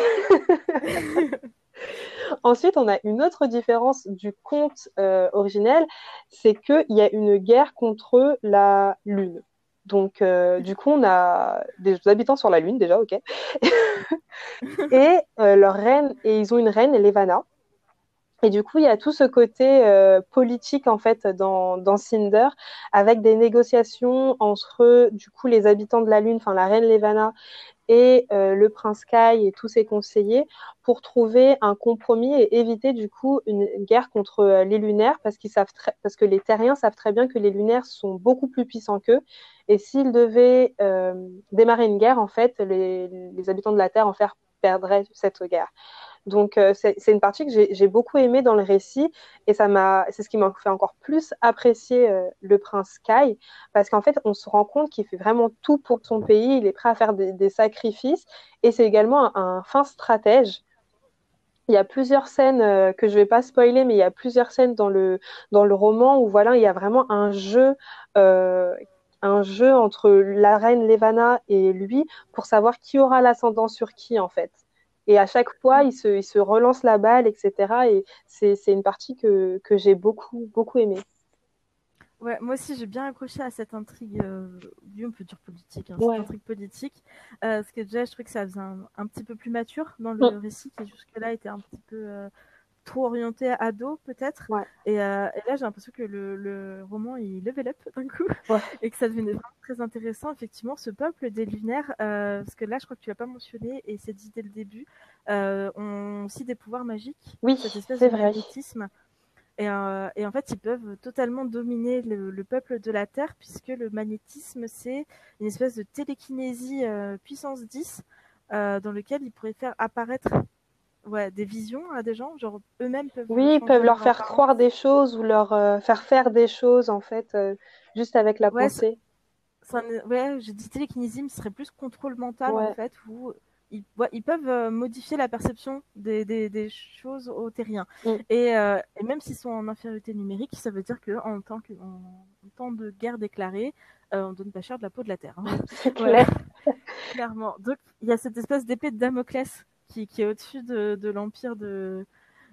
S1: Ensuite, on a une autre différence du conte euh, originel, c'est qu'il y a une guerre contre la Lune. Donc, euh, du coup, on a des habitants sur la Lune, déjà, ok. et euh, leur reine, et ils ont une reine, Levana. Et du coup, il y a tout ce côté politique, en fait, dans, dans Cinder, avec des négociations entre, du coup, les habitants de la Lune, enfin, la reine Levana et euh, le prince Kai et tous ses conseillers pour trouver un compromis et éviter du coup une guerre contre euh, les lunaires parce qu'ils savent parce que les terriens savent très bien que les lunaires sont beaucoup plus puissants qu'eux et s'ils devaient euh, démarrer une guerre en fait les, habitants de la terre en faire perdraient cette guerre. Donc euh, c'est une partie que j'ai beaucoup aimée dans le récit et ça m'a, c'est ce qui m'a fait encore plus apprécier euh, le prince Kai parce qu'en fait on se rend compte qu'il fait vraiment tout pour son pays, il est prêt à faire des, sacrifices et c'est également un, fin stratège. Il y a plusieurs scènes euh, que je vais pas spoiler, mais il y a plusieurs scènes dans le dans le roman où voilà il y a vraiment un jeu un jeu entre la reine Levana et lui pour savoir qui aura l'ascendant sur qui en fait. Et à chaque fois, il se, il se relance la balle, etc. Et c'est une partie que, que j'ai beaucoup, beaucoup aimée.
S2: Ouais, moi aussi j'ai bien accroché à cette intrigue, euh, on peut dire politique, hein, cette intrigue politique, euh, parce que déjà je trouvais que ça faisait un, petit peu plus mature dans le récit qui jusque-là était un petit peu euh, trop orienté ado peut-être. Euh, et, là, j'ai l'impression que le, roman il level up d'un coup et que ça devenait vraiment très intéressant. Effectivement, ce peuple des lunaires, euh, parce que là, je crois que tu l'as pas mentionné et c'est dit dès le début, euh, ont aussi des pouvoirs magiques.
S1: Oui, cette espèce de magnétisme.
S2: Et, et, en fait, ils peuvent totalement dominer le, peuple de la Terre, puisque le magnétisme, c'est une espèce de télékinésie puissance 10, dans lequel ils pourraient faire apparaître ouais, des visions à des gens Genre eux-mêmes peuvent.
S1: Oui, peuvent leur faire croire des choses ou leur euh, faire faire des choses en fait, euh, juste avec la pensée.
S2: ouais, j'ai dit télékinésie, ce serait plus contrôle mental en fait, où ils, ils peuvent euh, modifier la perception des, des, des choses aux terriens. Mm. Et, et, même s'ils sont en infériorité numérique, ça veut dire qu'en temps, que, en, temps de guerre déclarée, on donne pas cher de la peau de la terre. Hein.
S1: C'est clair.
S2: Clairement. Donc il y a cette espèce d'épée de Damoclès qui, qui est au-dessus de, de l'empire de,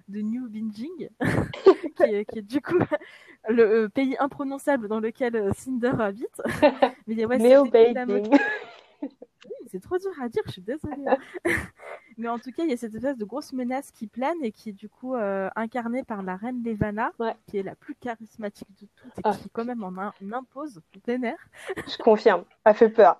S2: de New Binging, qui, est, qui, est, du coup le pays imprononçable dans lequel Cinder habite.
S1: Mais ouais, Neo
S2: c'est trop dur à dire, je suis désolée. Hein. Mais en tout cas, il y a cette espèce de grosse menace qui plane et qui est du coup euh, incarnée par la reine Levana, qui est la plus charismatique de toutes et ah. qui quand même en, impose des nerfs.
S1: Je confirme, elle fait peur.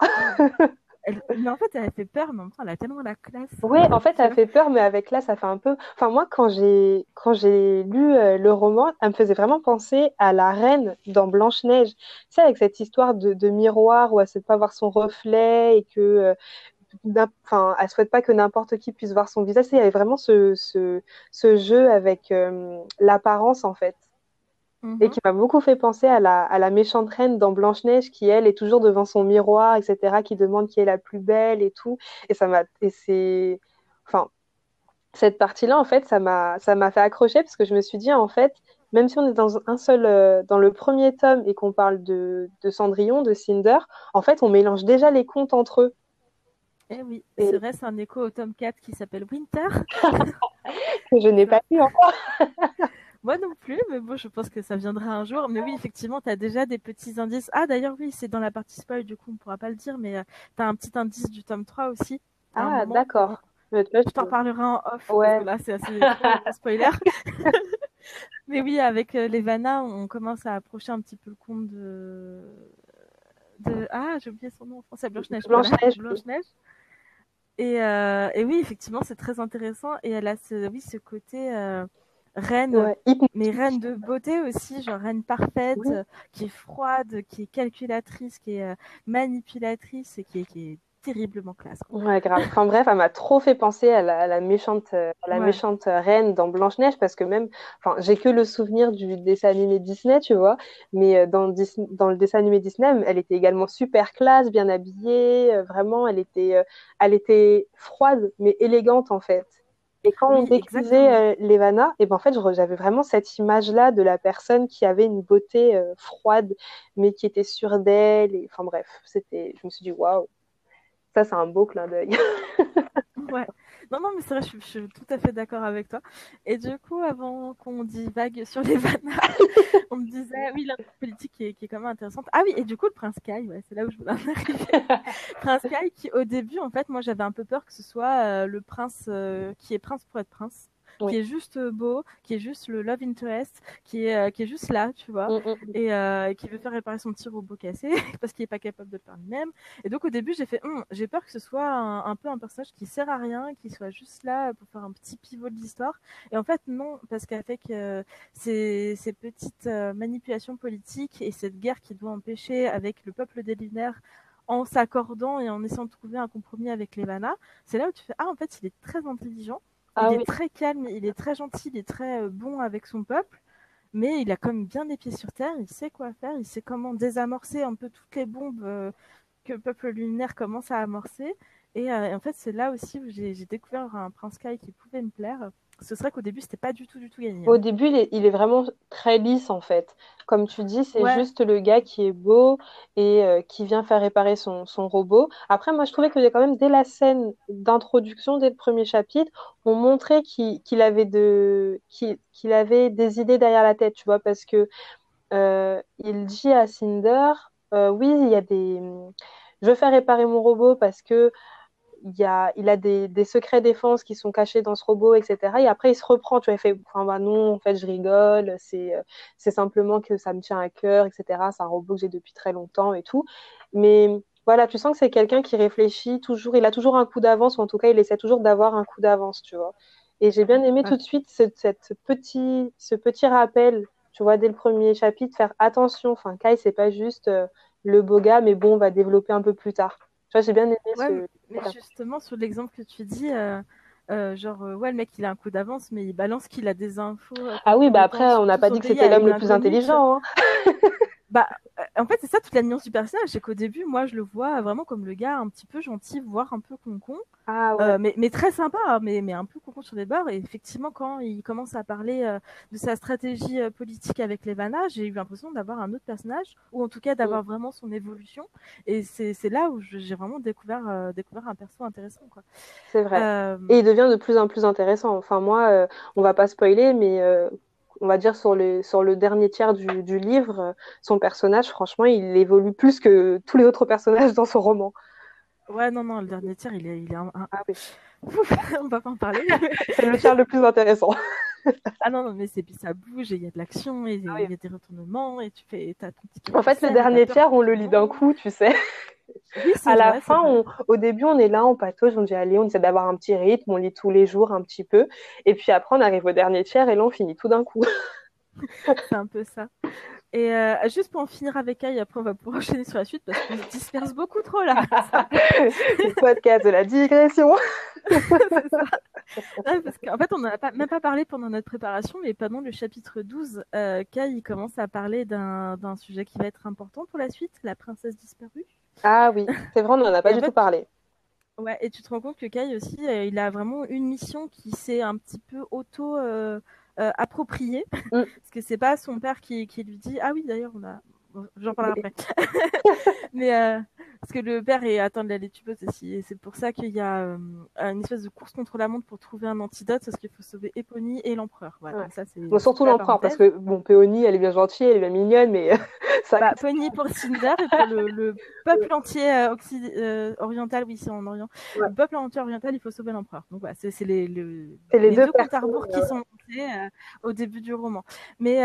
S2: Mais en fait, elle fait peur, mais en même temps, elle a tellement la classe.
S1: Oui, en fait, elle fait peur, mais avec classe, ça fait un peu. Enfin, moi, quand j'ai quand j'ai lu euh, le roman, elle me faisait vraiment penser à la reine dans Blanche Neige. Tu sais, avec cette histoire de, de miroir où elle ne sait pas voir son reflet et que euh, enfin, elle souhaite pas que n'importe qui puisse voir son visage. Il y avait vraiment ce, ce, ce jeu avec euh, l'apparence en fait. Et mhm. qui m'a beaucoup fait penser à la, à la méchante reine dans Blanche-Neige qui, elle, est toujours devant son miroir, etc., qui demande qui est la plus belle et tout. Et ça m'a. Et c'est. Enfin, cette partie-là, en fait, ça m'a fait accrocher parce que je me suis dit, en fait, même si on est dans un seul. Euh, dans le premier tome et qu'on parle de, de Cendrillon, de Cinder, en fait, on mélange déjà les contes entre eux.
S2: Eh oui, c'est vrai, c'est un écho au tome 4 qui s'appelle Winter.
S1: que je n'ai pas lu encore.
S2: Moi non plus, mais bon, je pense que ça viendra un jour. Mais oui, effectivement, tu as déjà des petits indices. Ah, d'ailleurs, oui, c'est dans la partie spoil, du coup, on pourra pas le dire, mais euh, tu as un petit indice du tome 3 aussi.
S1: Ah, d'accord.
S2: Je t'en parlerai en off. Ouais. Là, c'est assez spoiler. mais oui, avec euh, les Vanna, on commence à approcher un petit peu le compte de. de... Ah, j'ai oublié son nom en français, Blanche-Neige.
S1: Blanche-Neige.
S2: Blanche-Neige. Et, euh, et, oui, effectivement, c'est très intéressant. Et elle a ce, oui, ce côté euh, reine, mais reine de beauté aussi, genre reine parfaite, qui est froide, qui est calculatrice, qui est euh, manipulatrice et qui est, qui est terriblement classe.
S1: Ouais, grave. Enfin bref, elle m'a trop fait penser à la, méchante, euh, la méchante reine dans Blanche Neige parce que même, enfin, j'ai que le souvenir du dessin animé Disney, tu vois, mais euh, dans, dans le dessin animé Disney, elle était également super classe, bien habillée, euh, vraiment, elle était, elle était froide mais élégante en fait. Et quand on décrivait Levana, et ben en fait, j'avais vraiment cette image-là de la personne qui avait une beauté froide, mais qui était sûre d'elle. Et enfin bref, c'était, je me suis dit waouh, ça, c'est un beau clin d'œil.
S2: ouais. Non, non, mais c'est vrai, je, suis tout à fait d'accord avec toi. Et du coup, avant qu'on divague sur les vannes, on me disait, oui, la politique qui est, qui est quand même intéressante. Ah oui, et du coup, le Prince Kai, ouais, c'est là où je voulais en arriver. prince Kai, qui au début, en fait, moi, j'avais un peu peur que ce soit euh, le prince euh, qui est prince pour être prince qui est juste euh, beau, qui est juste le love interest, qui est, euh, qui est juste là, tu vois, mm, mm, et euh, qui veut faire réparer son petit robot cassé parce qu'il est pas capable de le faire lui-même. Et donc au début, j'ai fait, hum, j'ai peur que ce soit un, peu un personnage qui sert à rien, qui soit juste là pour faire un petit pivot de l'histoire. Et en fait, non, parce qu'avec ces, ces petites manipulations politiques et cette guerre qui doit empêcher avec le peuple des lunaires en s'accordant et en essayant de trouver un compromis avec les c'est là où tu fais ah en fait il est très intelligent ah il est très calme, il est très gentil, il est très euh, bon avec son peuple, mais il a quand même bien les pieds sur terre, il sait quoi faire, il sait comment désamorcer un peu toutes les bombes euh, que le peuple lunaire commence à amorcer. Et, euh, en fait, c'est là aussi où j'ai découvert un Prince Sky qui pouvait me plaire ce serait qu'au début, c'était pas du tout, du tout gagné.
S1: Au hein. début, il est, vraiment très lisse, en fait. Comme tu dis, c'est juste le gars qui est beau et euh, qui vient faire réparer son, robot. Après, moi, je trouvais que quand même, dès la scène d'introduction, dès le premier chapitre, on montrait qu'il avait, de, qu'il avait des idées derrière la tête, tu vois, parce que euh, il dit à Cinder, euh, oui, il y a des... Je veux faire réparer mon robot parce que il, a, il a des, des, secrets défense qui sont cachés dans ce robot, etc. Et après, il se reprend, tu vois, il fait, enfin, bah non, en fait, je rigole, c'est, euh, c'est simplement que ça me tient à cœur, etc. C'est un robot que j'ai depuis très longtemps et tout. Mais voilà, tu sens que c'est quelqu'un qui réfléchit toujours, il a toujours un coup d'avance, ou en tout cas, il essaie toujours d'avoir un coup d'avance, tu vois. Et j'ai bien aimé tout de suite ce, cette petit, ce petit rappel, tu vois, dès le premier chapitre, faire attention, enfin, Kai, c'est pas juste euh, le beau gars, mais bon, on va développer un peu plus tard. Vois, j'ai bien aimé ce,
S2: mais justement, sur l'exemple que tu dis, euh, euh, genre, euh, ouais, le mec, il a un coup d'avance, mais il balance qu'il a des infos.
S1: ah oui, bah après, on n'a pas dit que c'était l'homme le plus intelligent. Hein.
S2: Bah, en fait, c'est ça toute la nuance du personnage, c'est qu'au début, moi, je le vois vraiment comme le gars un petit peu gentil, voire un peu concon. Ah, ouais. mais, mais, très sympa, hein, mais, mais un peu concon sur les bords. Et effectivement, quand il commence à parler de sa stratégie politique avec les Vanna, j'ai eu l'impression d'avoir un autre personnage, ou en tout cas d'avoir mm. vraiment son évolution. Et c'est là où j'ai vraiment découvert, découvert un perso intéressant.
S1: C'est vrai. Et il devient de plus en plus intéressant. Enfin, moi, on va pas spoiler, mais on va dire sur le, sur le dernier tiers du, livre, son personnage, franchement, il évolue plus que tous les autres personnages dans son roman.
S2: Ouais, non, non, le dernier tiers, il est, il est un, Ah oui. on va pas en parler.
S1: c'est le tiers le plus intéressant.
S2: ah non, non, mais c'est ça bouge, il y a de l'action, et ah il y a des retournements, et tu fais. As ton
S1: petit en fait, le dernier tiers, on le lit d'un coup, tu sais à la fin, au début, on est là, on patauge, on dit allez, on essaie d'avoir un petit rythme, on lit tous les jours un petit peu. Et puis après, on arrive au dernier tiers et là, on finit tout d'un coup.
S2: c'est un peu ça. Et euh, juste pour en finir avec elle, après on va pouvoir enchaîner sur la suite parce qu'on se disperse beaucoup trop là.
S1: le podcast de la digression.
S2: parce qu'en fait, on n'en a pas, même pas parlé pendant notre préparation, mais pendant le chapitre 12, euh, Kai commence à parler d'un sujet qui va être important pour la suite, la princesse disparue.
S1: Ah oui, c'est vrai, on n'en a pas du tout parlé.
S2: Ouais, et tu te rends compte que Kai aussi, euh, il a vraiment une mission qui s'est un petit peu auto euh appropriée, mm. parce que c'est pas son père qui, qui lui dit ah oui d'ailleurs on a J'en parlerai après. Mais euh, parce que le père est atteint de la létubeuse aussi, et c'est pour ça qu'il y a euh, une espèce de course contre la montre pour trouver un antidote, parce qu'il faut sauver Epony et l'empereur. Voilà, ça,
S1: bon, surtout l'empereur, parce que bon, Péony, elle est bien gentille, elle est bien mignonne, mais
S2: ça. Bah, Péony pour Cinder et pour le, peuple entier euh, euh, oriental, oui, c'est en Orient. Le peuple entier oriental, il faut sauver l'empereur. Donc voilà, c'est les, les, deux, comptes à rebours qui sont montés au début du roman. Mais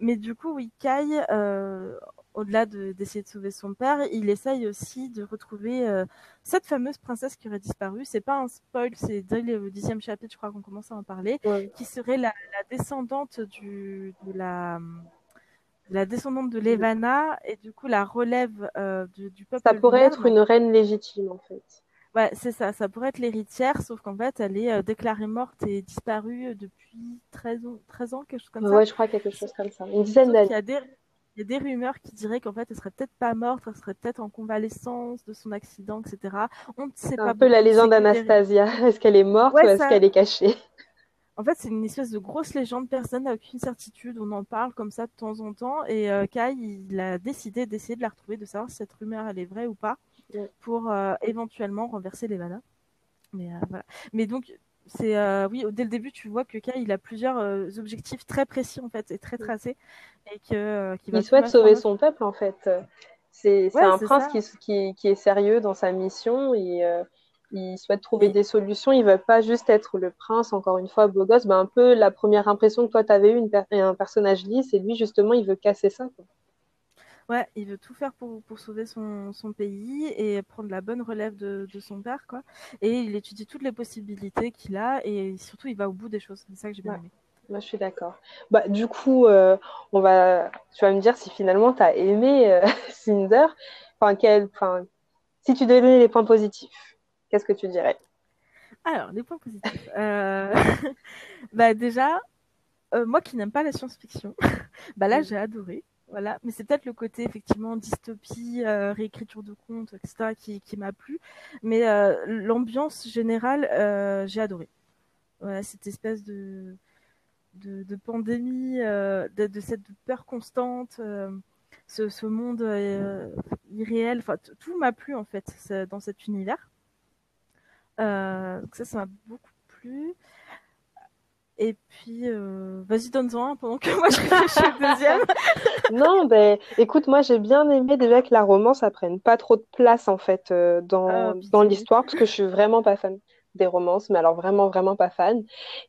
S2: mais du coup, oui, Kai au-delà d'essayer de, sauver son père, il essaye aussi de retrouver euh, cette fameuse princesse qui aurait disparu. C'est pas un spoil, c'est dès le dixième chapitre, je crois qu'on commence à en parler, qui serait la, descendante du, de la la descendante de Levana et du coup la relève euh, du, peuple.
S1: Ça pourrait être une reine légitime en fait.
S2: Ouais, c'est ça, ça pourrait être l'héritière, sauf qu'en fait, elle est euh, déclarée morte et disparue depuis 13 ans, 13 ans, quelque chose comme ça.
S1: Ouais, je crois quelque chose comme ça. Une dizaine d'années.
S2: Il y a des rumeurs qui diraient qu'en fait, elle serait peut-être pas morte, elle serait peut-être en convalescence de son accident, etc. On ne sait pas.
S1: Un peu la légende d'Anastasia. Est-ce qu'elle est morte ou est-ce qu'elle est cachée?
S2: En fait, c'est une espèce de grosse légende. Personne n'a aucune certitude. On en parle comme ça de temps en temps. Et euh, Kai, il a décidé d'essayer de la retrouver, de savoir si cette rumeur elle est vraie ou pas, pour euh, éventuellement renverser les vanas. Mais euh, voilà. Mais donc, c'est euh, oui dès le début tu vois que Kai il a plusieurs euh, objectifs très précis en fait et très mm. tracés et que euh,
S1: il souhaite sauver son peuple en fait. C'est un prince qui, qui, est sérieux dans sa mission. Et il souhaite trouver des solutions. Il veut pas juste être le prince encore une fois beau gosse. Ben, un peu la première impression que toi tu avais eu un personnage lisse et lui justement il veut casser ça quoi.
S2: Ouais, il veut tout faire pour, pour sauver son, son, pays et prendre la bonne relève de, de, son père, quoi. Et il étudie toutes les possibilités qu'il a et surtout il va au bout des choses. C'est ça que j'ai bien aimé.
S1: Moi, je suis d'accord. Bah, du coup, euh, on va, tu vas me dire si finalement tu as aimé euh, Cinder. Enfin, quel, enfin, si tu devais les points positifs, qu'est-ce que tu dirais?
S2: Alors, les points positifs. Euh... bah, déjà, euh, moi qui n'aime pas la science-fiction, bah là, j'ai adoré. Voilà, mais c'est peut-être le côté effectivement dystopie, euh, réécriture de contes, etc. qui, m'a plu. Mais euh, l'ambiance générale, euh, j'ai adoré. Voilà, cette espèce de pandémie, de, cette peur constante, ce, monde irréel. Tout m'a plu en fait dans cet univers. donc ça, ça m'a beaucoup plu. Et puis, euh, vas-y, donne-en un pendant que moi je réfléchis au deuxième.
S1: non, ben, écoute, moi j'ai bien aimé déjà que la romance ça prenne pas trop de place en fait euh, dans, ah, dans l'histoire parce que je suis vraiment pas fan des romances, mais alors vraiment, vraiment pas fan.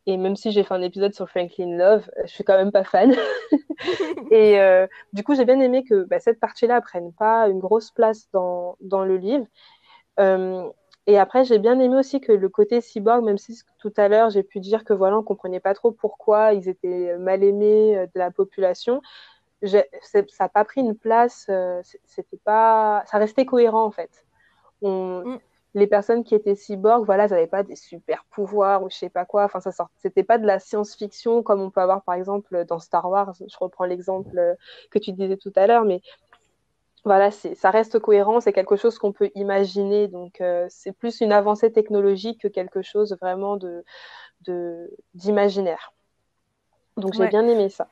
S1: Et même si j'ai fait un épisode sur Franklin Love, je suis quand même pas fan. et euh, du coup, j'ai bien aimé que bah, cette partie-là prenne pas une grosse place dans, dans le livre. Euh, et après, j'ai bien aimé aussi que le côté cyborg, même si tout à l'heure j'ai pu dire que voilà, on comprenait pas trop pourquoi ils étaient mal aimés euh, de la population, ça n'a pas pris une place, euh, c'était pas, ça restait cohérent en fait. On, mm. Les personnes qui étaient cyborgs, voilà, elles n'avaient pas des super pouvoirs ou je sais pas quoi. Enfin, ça sort. C'était pas de la science-fiction comme on peut avoir par exemple dans Star Wars. Je reprends l'exemple euh, que tu disais tout à l'heure, mais voilà, ça reste cohérent, c'est quelque chose qu'on peut imaginer. Donc, euh, c'est plus une avancée technologique que quelque chose vraiment de d'imaginaire. Donc, j'ai bien aimé ça.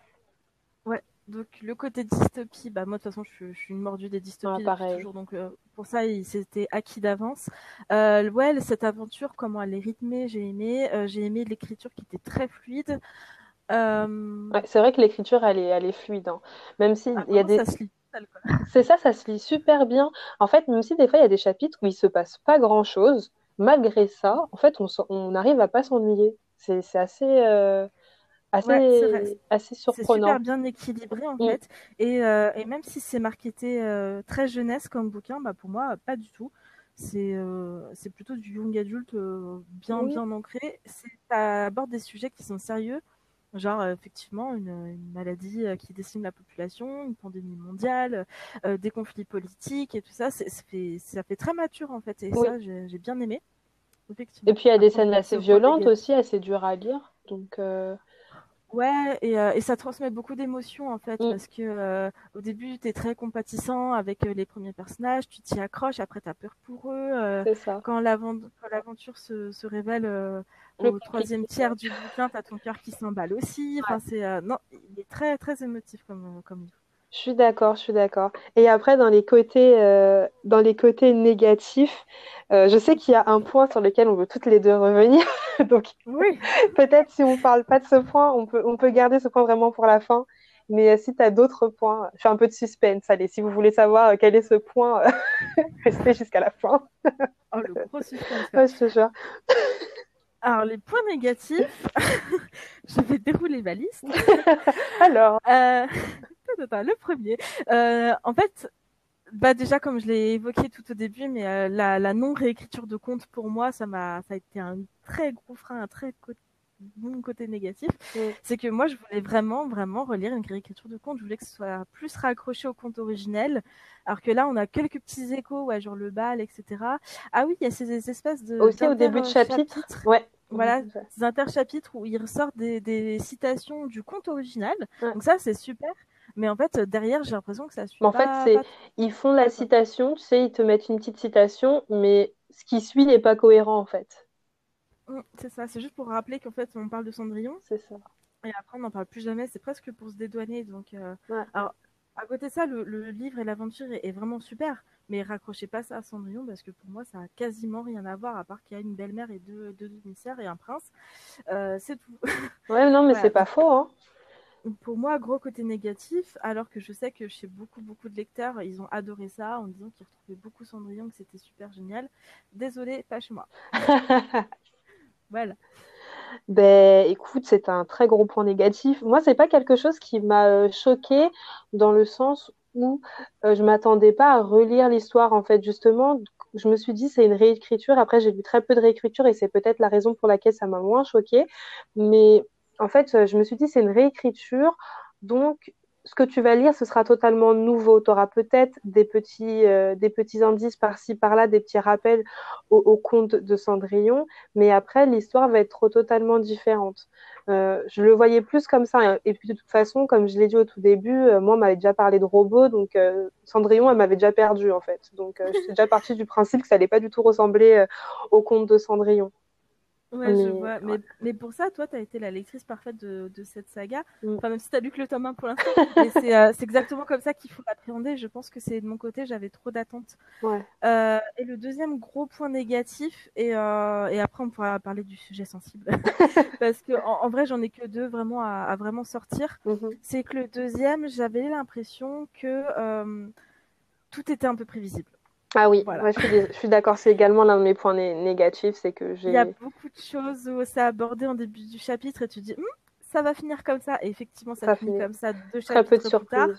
S2: Ouais. Donc le côté dystopie, bah moi de toute façon je, suis une mordue des dystopies ah, toujours, donc euh, pour ça c'était acquis d'avance. Euh, ouais, cette aventure, comment elle est rythmée, j'ai aimé. Euh, j'ai aimé l'écriture qui était très fluide.
S1: Ouais, c'est vrai que l'écriture elle est, elle est fluide, hein. même si ah, il y a des. C'est ça, ça se lit super bien. En fait, même si des fois il y a des chapitres où il se passe pas grand chose, malgré ça, en fait, on, on arrive à pas s'ennuyer. C'est assez assez, assez surprenant.
S2: C'est super bien équilibré en mm. fait. Et, euh, et, même si c'est marketé euh, très jeunesse comme bouquin, bah pour moi, pas du tout. C'est euh, plutôt du young adulte bien, bien ancré. Ça aborde des sujets qui sont sérieux. Genre, effectivement, une, une maladie qui décime la population, une pandémie mondiale, des conflits politiques et tout ça. Ça fait, ça fait très mature en fait. Et ça, j'ai bien aimé.
S1: Et puis il y a des scènes assez violentes aussi, assez dures à lire. Donc,
S2: Ouais, et, euh, et, ça transmet beaucoup d'émotions en fait, mm. parce que euh, au début tu es très compatissant avec euh, les premiers personnages, tu t'y accroches, après tu as peur pour eux. Ça. Quand l'aventure se, se, révèle au troisième tiers du bouquin, tu as ton cœur qui s'emballe aussi. Enfin, c'est non, il est très très émotif comme comme livre.
S1: Je suis d'accord, je suis d'accord. Et après, dans les côtés, euh, dans les côtés négatifs, euh, je sais qu'il y a un point sur lequel on veut toutes les deux revenir. Donc, oui. peut-être si on parle pas de ce point, on peut, on peut garder ce point vraiment pour la fin. Mais euh, si tu as d'autres points, je fais un peu de suspense. Allez, si vous voulez savoir quel est ce point, restez jusqu'à la fin.
S2: oh, le gros suspense.
S1: Ouais, je te jure.
S2: Alors, les points négatifs, je vais dérouler ma liste.
S1: Alors.
S2: le premier. Euh, en fait, bah déjà comme je l'ai évoqué tout au début, mais euh, la, non réécriture de compte pour moi, ça m'a, ça a été un très gros frein, un très bon côté négatif. C'est que moi, je voulais vraiment, vraiment relire une réécriture de compte. Je voulais que ce soit plus raccroché au compte originel, alors que là, on a quelques petits échos, ouais, genre le bal, etc. Ah oui, il y a ces, espèces de
S1: aussi au début de chapitre, ouais.
S2: Voilà, des interchapitres où il ressort des, des citations du conte original. Donc ça, c'est super. Mais en fait, derrière, j'ai l'impression que ça suit.
S1: En fait, c'est ils font la citation, tu sais, ils te mettent une petite citation, mais ce qui suit n'est pas cohérent en fait.
S2: Mmh, c'est ça, c'est juste pour rappeler qu'en fait, on parle de Cendrillon.
S1: C'est ça.
S2: Et après, on n'en parle plus jamais. C'est presque pour se dédouaner. Donc, euh, alors, à côté de ça, le, livre et l'aventure est, vraiment super. Mais raccrochez pas ça à Cendrillon parce que pour moi, ça a quasiment rien à voir à part qu'il y a une belle-mère et deux, deux demi-sœurs et un prince. Euh, c'est tout.
S1: Ouais, non, mais c'est pas faux. Hein
S2: pour moi, gros côté négatif, alors que je sais que chez beaucoup, beaucoup de lecteurs, ils ont adoré ça en disant qu'ils retrouvaient beaucoup Cendrillon, que c'était super génial. Désolé, pas chez moi.
S1: Ben, écoute, c'est un très gros point négatif. Moi, c'est pas quelque chose qui m'a euh, choqué dans le sens où euh, je m'attendais pas à relire l'histoire. En fait, justement, je me suis dit c'est une réécriture. Après, j'ai vu très peu de réécriture et c'est peut-être la raison pour laquelle ça m'a moins choqué. Mais en fait, je me suis dit, c'est une réécriture. Donc, ce que tu vas lire, ce sera totalement nouveau. Tu auras peut-être des petits, euh, des petits indices par-ci, par-là, des petits rappels au, conte de Cendrillon, mais après, l'histoire va être totalement différente. Euh, je le voyais plus comme ça. Et puis, de toute façon, comme je l'ai dit au tout début, moi, on m'avait déjà parlé de robots, donc Cendrillon, elle m'avait déjà perdu, en fait. Donc, je suis déjà partie du principe que ça n'allait pas du tout ressembler au conte de Cendrillon.
S2: Ouais, je vois. Mais, mais, pour ça, toi, tu as été la lectrice parfaite de, de cette saga. Mm. Enfin, même si tu as lu que le tome 1 pour l'instant. mais euh, c'est exactement comme ça qu'il faut l'appréhender. Je pense que c'est de mon côté, j'avais trop d'attentes.
S1: Ouais.
S2: Euh, et le deuxième gros point négatif, et, euh, et après, on pourra parler du sujet sensible. Parce que en, vrai, j'en ai que deux vraiment à, à vraiment sortir.
S1: Mm-hmm.
S2: C'est que le deuxième, j'avais l'impression que tout était un peu prévisible.
S1: Ah oui, je suis, d'accord, c'est également l'un de mes points négatifs, c'est que j'ai...
S2: Il y a beaucoup de choses où c'est abordé en début du chapitre et tu dis, hm, ça va finir comme ça, et effectivement ça, finit, comme ça deux chapitres peu de plus tard.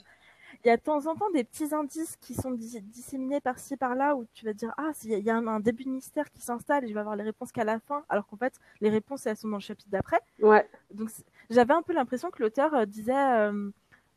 S2: Il y a de temps en temps des petits indices qui sont disséminés par-ci par-là où tu vas dire ah il y a un, début de mystère qui s'installe et je vais avoir les réponses qu'à la fin alors qu'en fait les réponses elles sont dans le chapitre d'après.
S1: Ouais.
S2: Donc j'avais un peu l'impression que l'auteur euh, disait euh,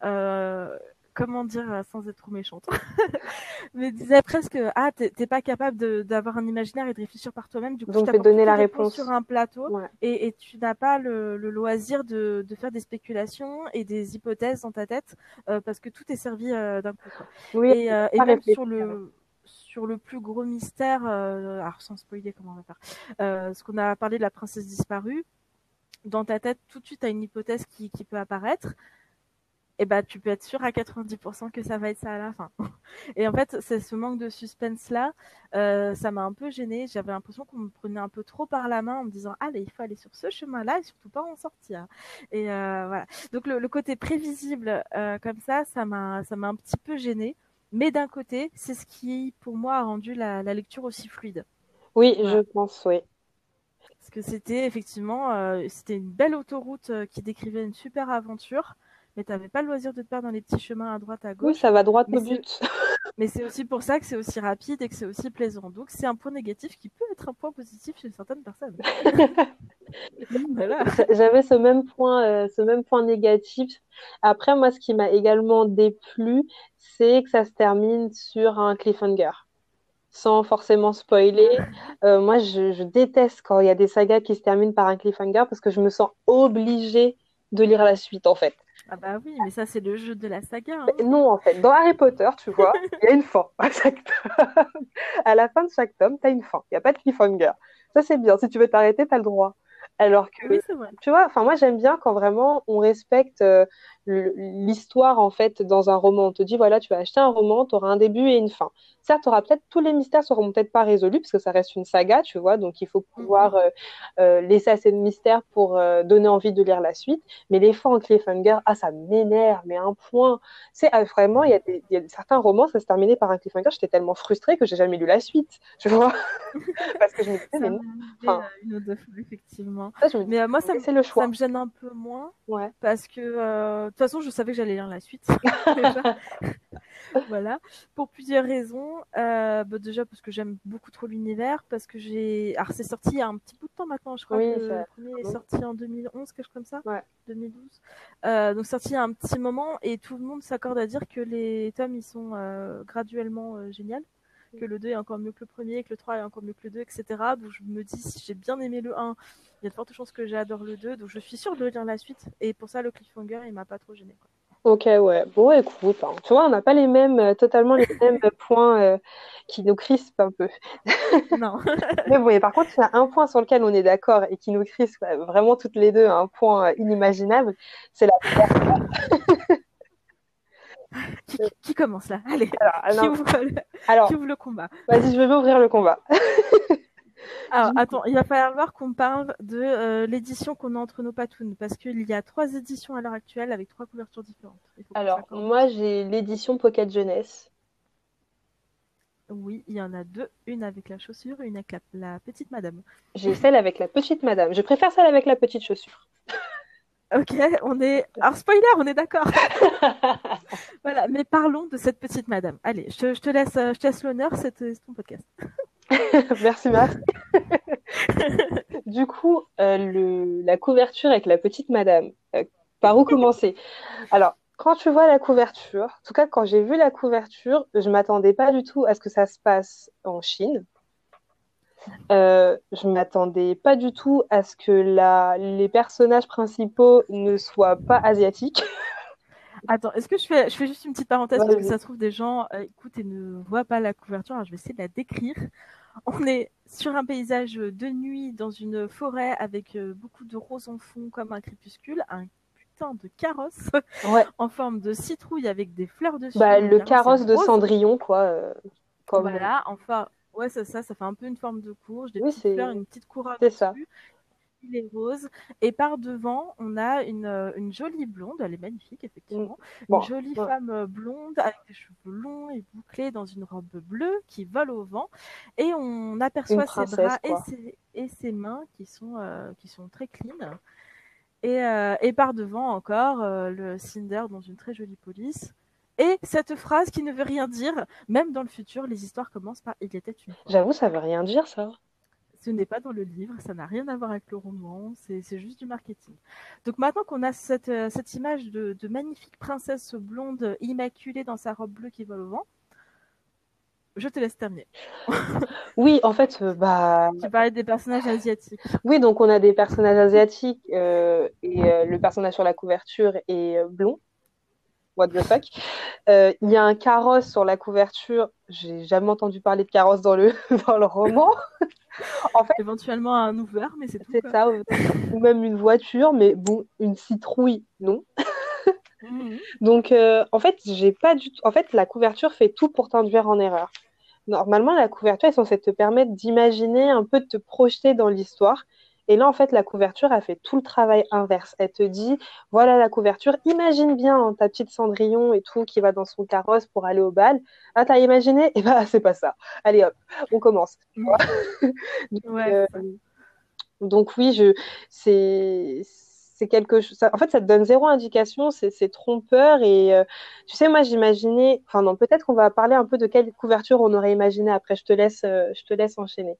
S2: euh, comment dire euh, sans être trop méchante, mais disait presque ah t'es pas capable d'avoir un imaginaire et de réfléchir par toi-même. Du coup,
S1: Donc, je vais donner la réponse.
S2: sur un plateau et, et, tu n'as pas le, le loisir de, de, faire des spéculations et des hypothèses dans ta tête euh, parce que tout est servi euh, d'un coup.
S1: Oui,
S2: et, et même sur le sur le plus gros mystère, alors sans spoiler comment on va faire, ce qu'on a parlé de la princesse disparue, dans ta tête tout de suite tu as une hypothèse qui, qui peut apparaître et eh bah tu peux être sûr à 90% que ça va être ça à la fin. Et en fait, c'est ce manque de suspense là, euh, ça m'a un peu gênée. J'avais l'impression qu'on me prenait un peu trop par la main en me disant allez, il faut aller sur ce chemin-là et surtout pas en sortir. Et euh, voilà. Donc le, côté prévisible euh, comme ça, ça m'a ça m'a un petit peu gênée. Mais d'un côté, c'est ce qui pour moi a rendu la, lecture aussi fluide.
S1: Oui, je pense, oui.
S2: Parce que c'était effectivement, c'était une belle autoroute qui décrivait une super aventure mais tu n'avais pas le loisir de te perdre dans les petits chemins à droite, à gauche.
S1: Oui, ça va droit au but.
S2: mais c'est aussi pour ça que c'est aussi rapide et que c'est aussi plaisant. Donc c'est un point négatif qui peut être un point positif chez certaines personnes.
S1: J'avais ce même point, euh, ce même point négatif. Après, moi, ce qui m'a également déplu, c'est que ça se termine sur un cliffhanger sans forcément spoiler. Euh, moi, je, je, déteste quand il y a des sagas qui se terminent par un cliffhanger parce que je me sens obligée de lire la suite, en fait.
S2: Ah bah oui, mais ça c'est le jeu de la saga. Hein.
S1: Non, en fait, dans Harry Potter, tu vois, il y a une fin à chaque tome. à la fin de chaque tome, tu as une fin. Il n'y a pas de cliffhanger. Ça c'est bien. Si tu veux t'arrêter, tu as le droit. Alors que,
S2: oui, vrai.
S1: tu vois, enfin moi j'aime bien quand vraiment on respecte euh, l'histoire en fait dans un roman. On te dit voilà, tu vas acheter un roman, tu auras un début et une fin. Certes, tu auras peut-être tous les mystères seront peut-être pas résolus parce que ça reste une saga, tu vois, donc il faut pouvoir mhm. euh, euh, laisser assez de mystères pour donner envie de lire la suite. Mais les fins en cliffhanger, ah ça m'énerve, mais un point. C'est vraiment, il y, a y, a certains romans, ça se terminait par un cliffhanger. J'étais tellement frustrée que j'ai jamais lu la suite, tu vois, parce que je me disais mais non.
S2: Enfin, une autre fois, effectivement. Mais moi ça, le choix. ça me gêne un peu moins,
S1: ouais.
S2: parce que de toute façon, je savais que j'allais lire la suite. voilà. Pour plusieurs raisons. Euh, bah, déjà parce que j'aime beaucoup trop l'univers, parce que j'ai. Alors c'est sorti il y a un petit bout de temps maintenant, je crois que le premier est sorti en 2011, quelque chose comme ça.
S1: Ouais.
S2: 2012. Euh, donc sorti il y a un petit moment et tout le monde s'accorde à dire que les tomes ils sont euh, graduellement euh, géniaux que le 2 est encore mieux que le premier, que le 3 est encore mieux que le 2, etc. Donc je me dis, si j'ai bien aimé le 1, il y a de fortes chances que j'adore le 2, donc je suis sûre de lire la suite. Et pour ça, le cliffhanger, il m'a pas trop gêné.
S1: Ok, ouais. Bon, écoute, hein. tu vois, on n'a pas les mêmes, euh, totalement les mêmes points euh, qui nous crispent un peu.
S2: Non.
S1: Mais bon, et par contre, il y a un point sur lequel on est d'accord et qui nous crispe vraiment toutes les deux, un point euh, inimaginable, c'est la
S2: qui, qui, commence là? Allez, alors, qui, ouvre le... alors, qui ouvre le combat?
S1: Vas-y, je vais ouvrir le combat.
S2: Alors, attends, il va falloir qu'on parle de euh, l'édition qu'on a entre nos patounes, parce qu'il y a trois éditions à l'heure actuelle avec trois couvertures différentes.
S1: Alors, moi, j'ai l'édition Pocket Jeunesse.
S2: Oui, il y en a deux, une avec la chaussure et une avec la, petite madame.
S1: J'ai celle avec la petite madame. Je préfère celle avec la petite chaussure.
S2: Ok, on est. Alors, spoiler, on est d'accord. voilà, mais parlons de cette petite madame. Allez, je, je te laisse, je te laisse l'honneur, c'est ton podcast.
S1: Merci Marc. du coup, euh, le, la couverture avec la petite madame, euh, par où commencer? Alors, quand tu vois la couverture, en tout cas quand j'ai vu la couverture, je m'attendais pas du tout à ce que ça se passe en Chine. Euh, je m'attendais pas du tout à ce que la, les personnages principaux ne soient pas asiatiques.
S2: Attends, est-ce que je fais, je fais juste une petite parenthèse parce que ça se trouve des gens euh, écoutent et ne voient pas la couverture. Alors je vais essayer de la décrire. On est sur un paysage de nuit dans une forêt avec euh, beaucoup de roses en fond comme un crépuscule, un putain de carrosse en forme de citrouille avec des fleurs dessus.
S1: Bah, le carrosse de Cendrillon, quoi. Euh,
S2: comme... Voilà, enfin, ouais, c'est ça, ça fait un peu une forme de courge, des petites fleurs, une petite couronne
S1: dessus. Ça
S2: les roses. Et par devant, on a une, euh, une jolie blonde, elle est magnifique, effectivement. Mm. Une jolie femme euh, blonde avec des cheveux longs et bouclés dans une robe bleue qui vole au vent. Et on aperçoit ses bras et ses, et ses, mains qui sont, euh, qui sont très clean. Et, et par devant encore, le Cinder dans une très jolie police. Et cette phrase qui ne veut rien dire, même dans le futur, les histoires commencent par Il était une
S1: J'avoue, ça veut rien dire, ça
S2: Ce n'est pas dans le livre, ça n'a rien à voir avec le roman, c'est juste du marketing. Donc maintenant qu'on a cette, euh, cette image de, de, magnifique princesse blonde immaculée dans sa robe bleue qui vole au vent, je te laisse terminer.
S1: oui, en fait, euh, bah.
S2: Tu parlais des personnages asiatiques.
S1: Oui, donc on a des personnages asiatiques euh, et euh, le personnage sur la couverture est blond. What the fuck. Il y a un carrosse sur la couverture. J'ai jamais entendu parler de carrosse dans le dans le roman.
S2: en fait, éventuellement un Hoover, mais c'est tout.
S1: C'est ça, ou même une voiture, mais bon, une citrouille, non. Mhm. Donc, en fait, j'ai pas du tout. En fait, la couverture fait tout pour t'induire en erreur normalement, la couverture est censée te permettre d'imaginer un peu, de te projeter dans l'histoire. Et là, en fait, la couverture a fait tout le travail inverse. Elle te dit, voilà la couverture, imagine bien hein, ta petite Cendrillon et tout qui va dans son carrosse pour aller au bal. Ah, t'as imaginé? Eh ben, c'est pas ça. Allez hop, on commence. Mm. donc, ouais. euh, donc, oui, je, c'est, c'est quelque chose. En fait, ça te donne zéro indication, c'est trompeur. Et euh, tu sais, moi, j'imaginais. Enfin, non, peut-être qu'on va parler un peu de quelle couverture on aurait imaginé après. Je te laisse, euh, je te laisse enchaîner.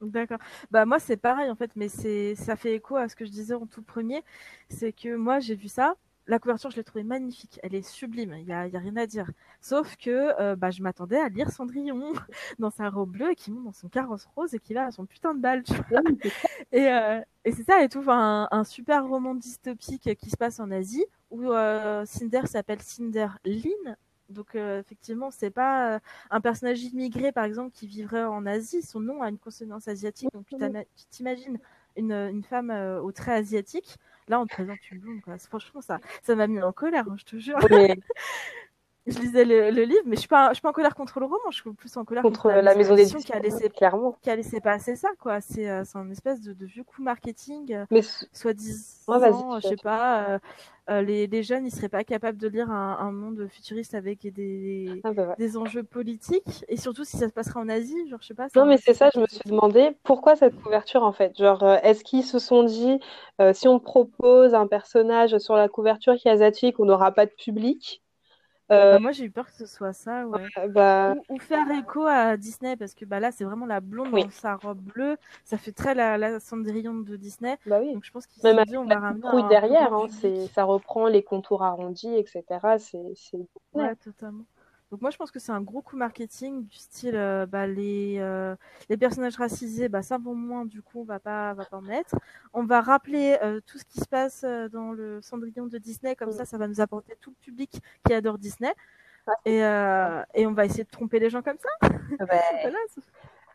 S2: D'accord. Bah moi c'est pareil en fait, mais c'est ça fait écho à ce que je disais en tout premier, c'est que moi j'ai vu ça la couverture, je l'ai trouvée magnifique. Elle est sublime. Il y a, y a, rien à dire. Sauf que euh, bah, je m'attendais à lire Cendrillon dans sa robe bleue et qui monte dans son carrosse rose et qui va à son putain de balle. et, euh, et c'est ça et tout. Un, un, super roman dystopique qui se passe en Asie où euh, Cinder s'appelle Cinder Lynn. Donc euh, effectivement, c'est pas euh, un personnage immigré par exemple qui vivrait en Asie. Son nom a une consonance asiatique. Donc tu t'imagines une, une femme au trait asiatique Là, on te présente une blonde. Quoi. Franchement, ça, ça m'a mis en colère, hein, je te jure. je lisais le, livre, mais je suis pas, je suis pas en colère contre le roman. Je suis plus en colère
S1: contre, la, maison d'édition qui a laissé
S2: clairement, qui a laissé passer ça, quoi. C'est, euh, c'est un espèce de, de, vieux coup marketing, euh, mais soit disant, je sais pas. Euh, euh, les, les, jeunes, ils seraient pas capables de lire un, un monde futuriste avec des, ah bah des enjeux politiques, et surtout si ça se passerait en Asie, genre je sais pas.
S1: Non, mais c'est ça, je me suis demandé pourquoi cette couverture en fait? Genre, euh, est-ce qu'ils se sont dit, euh, si on propose un personnage sur la couverture qui est asiatique, on n'aura pas de public?
S2: euh, bah, moi, j'ai eu peur que ce soit ça, ouais. bah... ou, faire écho à Disney, parce que bah, là, c'est vraiment la blonde dans sa robe bleue. Ça fait très la, la Cendrillon de Disney.
S1: Bah oui.
S2: Donc, je pense qu'ils
S1: se dit, on va ramener un, derrière, hein, ça reprend les contours arrondis, etc. C'est
S2: Ouais, totalement. Donc moi je pense que c'est un gros coup marketing du style euh, bah, les euh, les personnages racisés bah ça vaut moins du coup on va pas va pas en mettre. On va rappeler euh, tout ce qui se passe euh, dans le Cendrillon de Disney comme ça ça va nous apporter tout le public qui adore Disney. Et, euh, et on va essayer de tromper les gens comme ça.
S1: Ouais.
S2: voilà,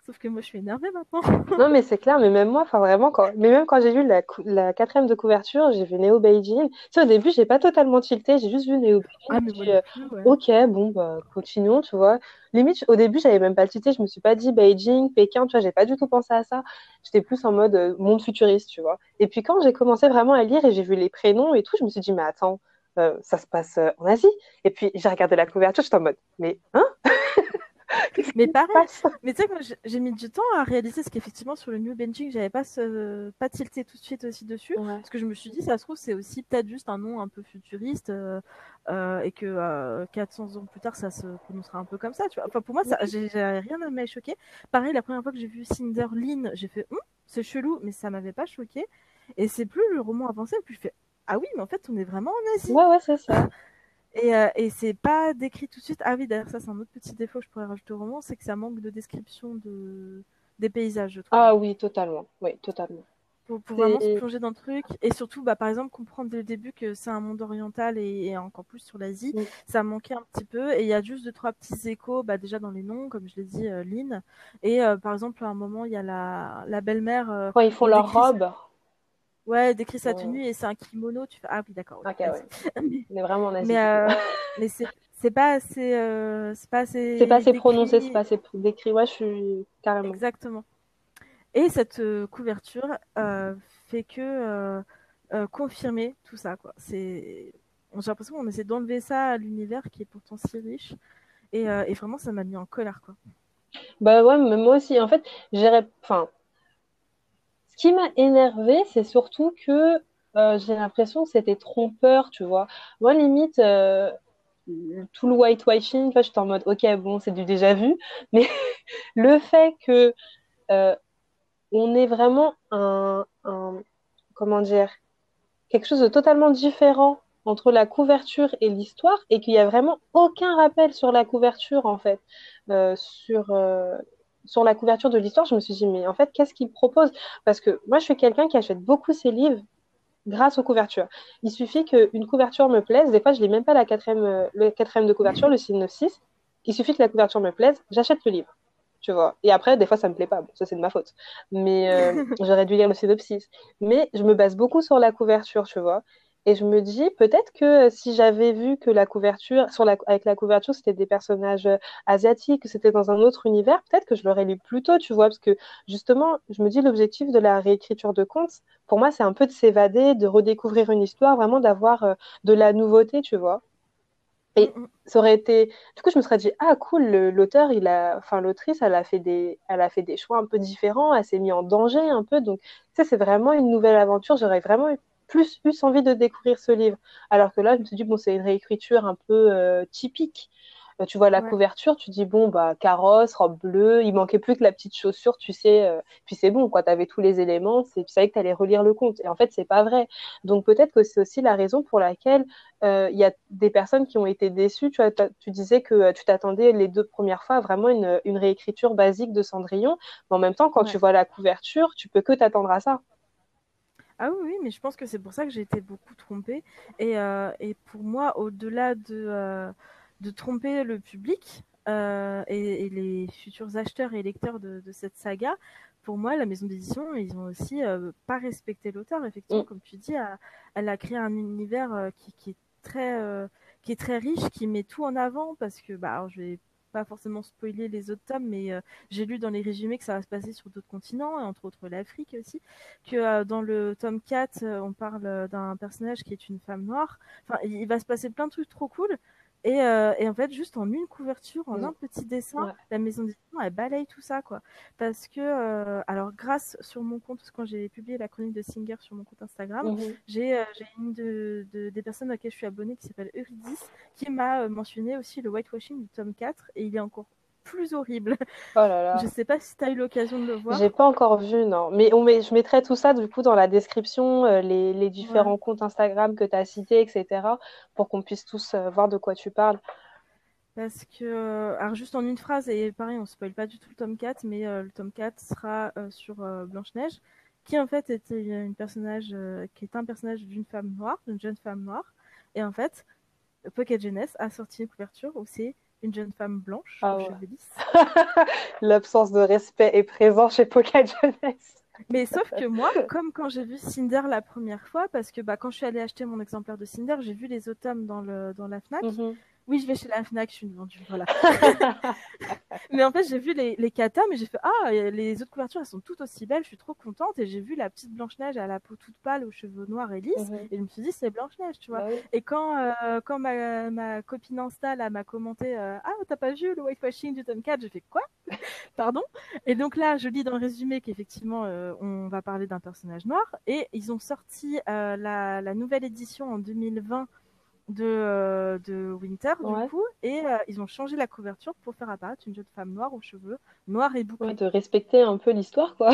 S2: Sauf que moi, je suis énervée maintenant.
S1: non, mais c'est clair, mais même moi, enfin vraiment, quand... mais même quand j'ai vu la, la quatrième de couverture, j'ai vu Neo Beijing. Tu sais, au début, j'ai pas totalement tilté, j'ai juste vu Neo Beijing.
S2: Ah, mais
S1: euh, Ok, bon, bah, continuons, tu vois. Limite, au début, j'avais même pas tilté, je me suis pas dit Beijing, Pékin, tu vois, j'ai pas du tout pensé à ça. J'étais plus en mode euh, monde futuriste, tu vois. Et puis quand j'ai commencé vraiment à lire et j'ai vu les prénoms et tout, je me suis dit, mais attends, euh, ça se passe euh, en Asie. Et puis j'ai regardé la couverture, j'étais en mode, mais hein?
S2: Mais pareil, mais tu sais que j'ai mis du temps à réaliser ce qu'effectivement sur le New Benching, j'avais pas ce, pas tilté tout de suite aussi dessus, ouais. parce que je me suis dit, ça se trouve, c'est aussi peut-être juste un nom un peu futuriste, euh, euh, et que euh, 400 ans plus tard, ça se prononcera un peu comme ça, tu vois. Enfin, pour moi, ça, j'ai rien à m'être choqué. Pareil, la première fois que j'ai vu Cinderline, j'ai fait, hm, c'est chelou, mais ça m'avait pas choqué. Et c'est plus le roman avancé, puis je fais, ah oui, mais en fait, on est vraiment en Asie.
S1: Ouais, ouais, c'est ça.
S2: Et, euh, et c'est pas décrit tout de suite. Ah oui, d'ailleurs, ça, c'est un autre petit défaut que je pourrais rajouter au roman, c'est que ça manque de description de... des paysages, je trouve.
S1: Ah oui, totalement. Oui, totalement.
S2: Pour, pour vraiment se plonger dans le truc. Et surtout, bah, par exemple, comprendre dès le début que c'est un monde oriental et, et encore plus sur l'Asie, oui. ça manquait un petit peu. Et il y a juste deux, trois petits échos, bah, déjà dans les noms, comme je l'ai dit, euh, Lynn. Et euh, par exemple, à un moment, il y a la, la belle-mère. Euh,
S1: Quand ils font leur robe.
S2: Ouais, décrit sa tenue ouais. et c'est un kimono. Tu fais ah oui d'accord.
S1: Ok ouais. mais vraiment en Asie.
S2: Mais, euh, mais c'est pas assez euh, c'est pas assez.
S1: C'est pas assez prononcé, c'est pas assez décrit. Ouais, je suis carrément.
S2: Exactement. Et cette euh, couverture fait que confirmer tout ça quoi. C'est j'ai l'impression qu'on essaie d'enlever ça à l'univers qui est pourtant si riche et, et vraiment ça m'a mis en colère quoi.
S1: Bah ouais, mais moi aussi. En fait, j'irais, enfin, ce qui m'a énervé, c'est surtout que euh, j'ai l'impression que c'était trompeur, tu vois. Moi, limite, euh, tout le whitewashing, vois, j'étais en mode, ok, bon, c'est du déjà vu, mais le fait que euh, on est vraiment un, un, comment dire, quelque chose de totalement différent entre la couverture et l'histoire et qu'il n'y a vraiment aucun rappel sur la couverture en fait. Euh, sur, sur la couverture de l'histoire, je me suis dit, mais en fait, qu'est-ce qu'il propose? Parce que moi, je suis quelqu'un qui achète beaucoup ses livres grâce aux couvertures. Il suffit qu'une couverture me plaise. Des fois, je lis même pas la quatrième, euh, le quatrième de couverture, le 696. Il suffit que la couverture me plaise, j'achète le livre. Tu vois. Et après, des fois, ça me plaît pas. Bon, ça, c'est de ma faute. Mais euh, j'aurais dû lire le synopsis. Mais je me base beaucoup sur la couverture, tu vois. Et je me dis, peut-être que si j'avais vu que la couverture, sur la, avec la couverture, c'était des personnages euh, asiatiques, que c'était dans un autre univers, peut-être que je l'aurais lu plus tôt, tu vois, parce que justement, je me dis, l'objectif de la réécriture de contes, pour moi, c'est un peu de s'évader, de redécouvrir une histoire, vraiment d'avoir euh, de la nouveauté, tu vois. Et mm, mm. ça aurait été. Du coup, je me serais dit, ah, cool, l'auteur, il a. Enfin, l'autrice, elle a fait des. Elle a fait des choix un peu différents, elle s'est mise en danger un peu. Donc, tu sais, c'est vraiment une nouvelle aventure. J'aurais vraiment plus plus envie de découvrir ce livre. Alors que là, je me suis dit, bon, c'est une réécriture un peu euh, typique. Euh, tu vois la couverture, tu dis, bon, bah, carrosse, robe bleue, il manquait plus que la petite chaussure, tu sais, euh, puis c'est bon, quoi, tu avais tous les éléments, tu savais que tu allais relire le conte. Et en fait, c'est pas vrai. Donc peut-être que c'est aussi la raison pour laquelle il y a des personnes qui ont été déçues. Tu, vois, tu disais que tu t'attendais les deux premières fois à vraiment une, une, réécriture basique de Cendrillon, mais en même temps, quand tu vois la couverture, tu peux que t'attendre à ça.
S2: Ah oui, oui, mais je pense que c'est pour ça que j'ai été beaucoup trompée. Et, euh, et pour moi, au-delà de, euh, de tromper le public euh, et, et, les futurs acheteurs et lecteurs de, de, cette saga, pour moi, la maison d'édition, ils ont aussi pas respecté l'auteur. Effectivement, mm. comme tu dis, elle, elle, a créé un univers qui, qui, est très, qui est très riche, qui met tout en avant parce que, bah, alors, je vais pas forcément spoiler les autres tomes, mais euh, j'ai lu dans les résumés que ça va se passer sur d'autres continents, entre autres l'Afrique aussi, que euh, dans le tome 4, euh, on parle d'un personnage qui est une femme noire. Enfin, il va se passer plein de trucs trop cool, et, euh, et, en fait, juste en une couverture, en mm. un petit dessin, ouais. la maison d'édition, elle balaye tout ça, quoi. Parce que, euh, alors, grâce sur mon compte, parce que quand j'ai publié la chronique de Singer sur mon compte Instagram, mm -hmm. j'ai euh, une de, de, des personnes à laquelle je suis abonnée qui s'appelle Eurydice, qui m'a mentionné aussi le whitewashing du tome 4, et il est encore plus horrible.
S1: Oh là là.
S2: Je sais pas si tu as eu l'occasion de le voir.
S1: J'ai pas encore vu, non. Mais on met, je mettrai tout ça du coup dans la description, euh, les, les, différents ouais. comptes Instagram que tu as cités, etc., pour qu'on puisse tous euh, voir de quoi tu parles.
S2: Parce que, euh, alors juste en une phrase, et pareil, on spoil pas du tout le tome 4, mais euh, le tome 4 sera sur Blanche-Neige, qui en fait était une personnage, qui est un personnage d'une femme noire, d'une jeune femme noire. Et en fait, Pocket Jeunesse a sorti une couverture où c'est une jeune femme blanche, ah ouais.
S1: L'absence de respect est présent chez Jeunesse.
S2: Mais sauf que moi, comme quand j'ai vu Cinder la première fois, parce que bah, quand je suis allée acheter mon exemplaire de Cinder, j'ai vu les automnes dans, le, dans la FNAC. Mm -hmm. Oui, je vais chez la FNAC, je suis une vendue, voilà. mais en fait, j'ai vu les, les katas, mais j'ai fait Ah, les autres couvertures, elles sont toutes aussi belles, je suis trop contente. Et j'ai vu la petite Blanche-Neige à la peau toute pâle, aux cheveux noirs et lisses. Et je me suis dit C'est Blanche-Neige, tu vois. Bah oui. Et quand, euh, quand ma, ma copine Insta m'a commenté euh, Ah, t'as pas vu le whitewashing du tome 4 J'ai fait Quoi? Pardon? Et donc là, je lis dans le résumé qu'effectivement, euh, on va parler d'un personnage noir. Et ils ont sorti euh, la, la nouvelle édition en 2020 de, euh, de Winter, ouais. du coup, et euh, ils ont changé la couverture pour faire apparaître une jeune femme noire aux cheveux noirs et bouclés.
S1: Ouais, de respecter un peu l'histoire, quoi.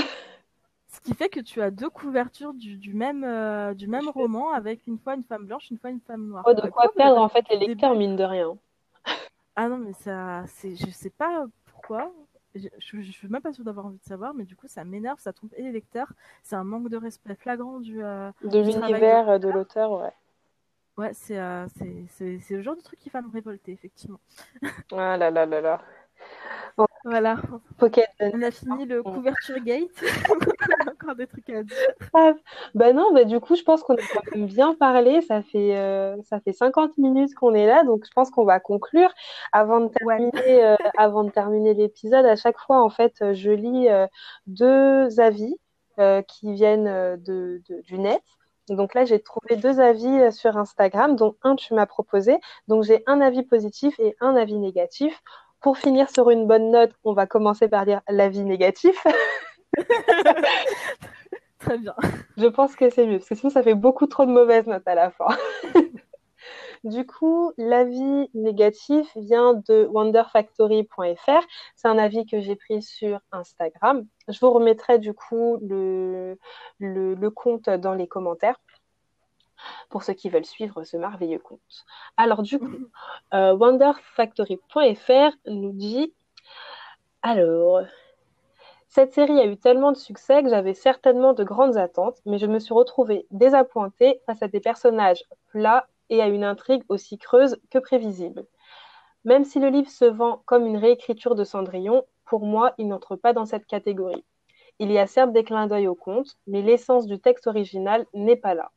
S2: Ce qui fait que tu as deux couvertures du, du même, euh, du même roman avec une fois une femme blanche, une fois une femme noire.
S1: Oh, de quoi perdre en fait les lecteurs, mine de rien.
S2: Ah non, mais ça, c'est, je sais pas pourquoi. Je, je, je suis même pas sûre d'avoir envie de savoir, mais du coup, ça m'énerve, ça trompe et les lecteurs. C'est un manque de respect flagrant du. Euh,
S1: de l'univers de l'auteur, ouais.
S2: Ouais, c'est euh, le genre de truc qui va me révolter, effectivement.
S1: Ah là là là là.
S2: Bon. Voilà.
S1: Pocket.
S2: On a fini le couverture gate. encore des trucs à dire.
S1: Ah, bah non, bah du coup, je pense qu'on a quand même bien parlé. Ça fait, euh, ça fait 50 minutes qu'on est là, donc je pense qu'on va conclure. Avant de terminer, ouais. euh, avant de terminer l'épisode, à chaque fois, en fait, je lis euh, deux avis qui viennent de, de, du net. Donc là, j'ai trouvé deux avis euh, sur Instagram, dont un tu m'as proposé. Donc j'ai un avis positif et un avis négatif. Pour finir sur une bonne note, on va commencer par dire l'avis négatif.
S2: Très bien.
S1: Je pense que c'est mieux, parce que sinon ça fait beaucoup trop de mauvaises notes à la fin. Du coup, l'avis négatif vient de wonderfactory.fr. C'est un avis que j'ai pris sur Instagram. Je vous remettrai du coup le, le, compte dans les commentaires pour ceux qui veulent suivre ce merveilleux compte. Alors du coup, euh, wonderfactory.fr nous dit alors, cette série a eu tellement de succès que j'avais certainement de grandes attentes, mais je me suis retrouvée désappointée face à des personnages plats et à une intrigue aussi creuse que prévisible. Même si le livre se vend comme une réécriture de Cendrillon, pour moi, il n'entre pas dans cette catégorie. Il y a certes des clins d'œil au conte, mais l'essence du texte original n'est pas là.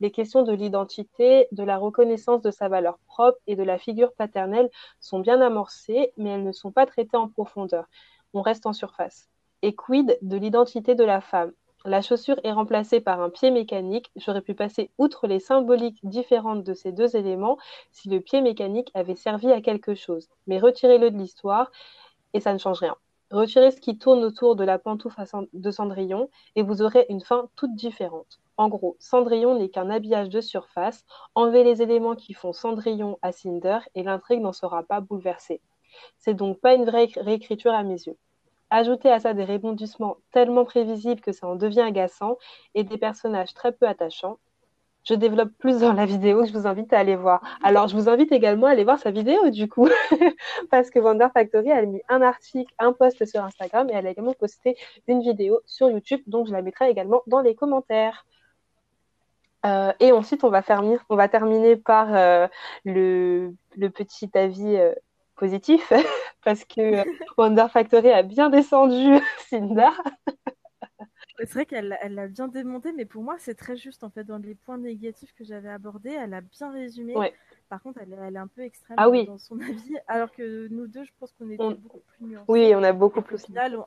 S1: Les questions de l'identité, de la reconnaissance de sa valeur propre et de la figure paternelle sont bien amorcées, mais elles ne sont pas traitées en profondeur. On reste en surface. Et quid de l'identité de la femme La chaussure est remplacée par un pied mécanique. J'aurais pu passer outre les symboliques différentes de ces deux éléments si le pied mécanique avait servi à quelque chose. Mais retirez-le de l'histoire et ça ne change rien. Retirez ce qui tourne autour de la pantoufle de Cendrillon et vous aurez une fin toute différente. En gros, Cendrillon n'est qu'un habillage de surface. Enlevez les éléments qui font Cendrillon à Cinder et l'intrigue n'en sera pas bouleversée. C'est donc pas une vraie réécriture à mes yeux. Ajoutez à ça des rebondissements tellement prévisibles que ça en devient agaçant et des personnages très peu attachants. Je développe plus dans la vidéo, je vous invite à aller voir. Alors, je vous invite également à aller voir sa vidéo du coup, parce que Wonder Factory a mis un article, un post sur Instagram et elle a également posté une vidéo sur YouTube, donc je la mettrai également dans les commentaires. Euh, et ensuite, on va, on va terminer par euh, le, petit avis euh, positif parce que Wonder Factory a bien descendu Cinder.
S2: C'est vrai qu'elle elle l'a bien démonté, mais pour moi, c'est très juste en fait. Dans les points négatifs que j'avais abordés, elle a bien résumé. Par contre, elle, elle, est un peu extrême
S1: ah
S2: dans son avis, alors que nous deux, je pense qu'on est beaucoup plus nuancés.
S1: Oui, on a beaucoup plus.
S2: Au final, on,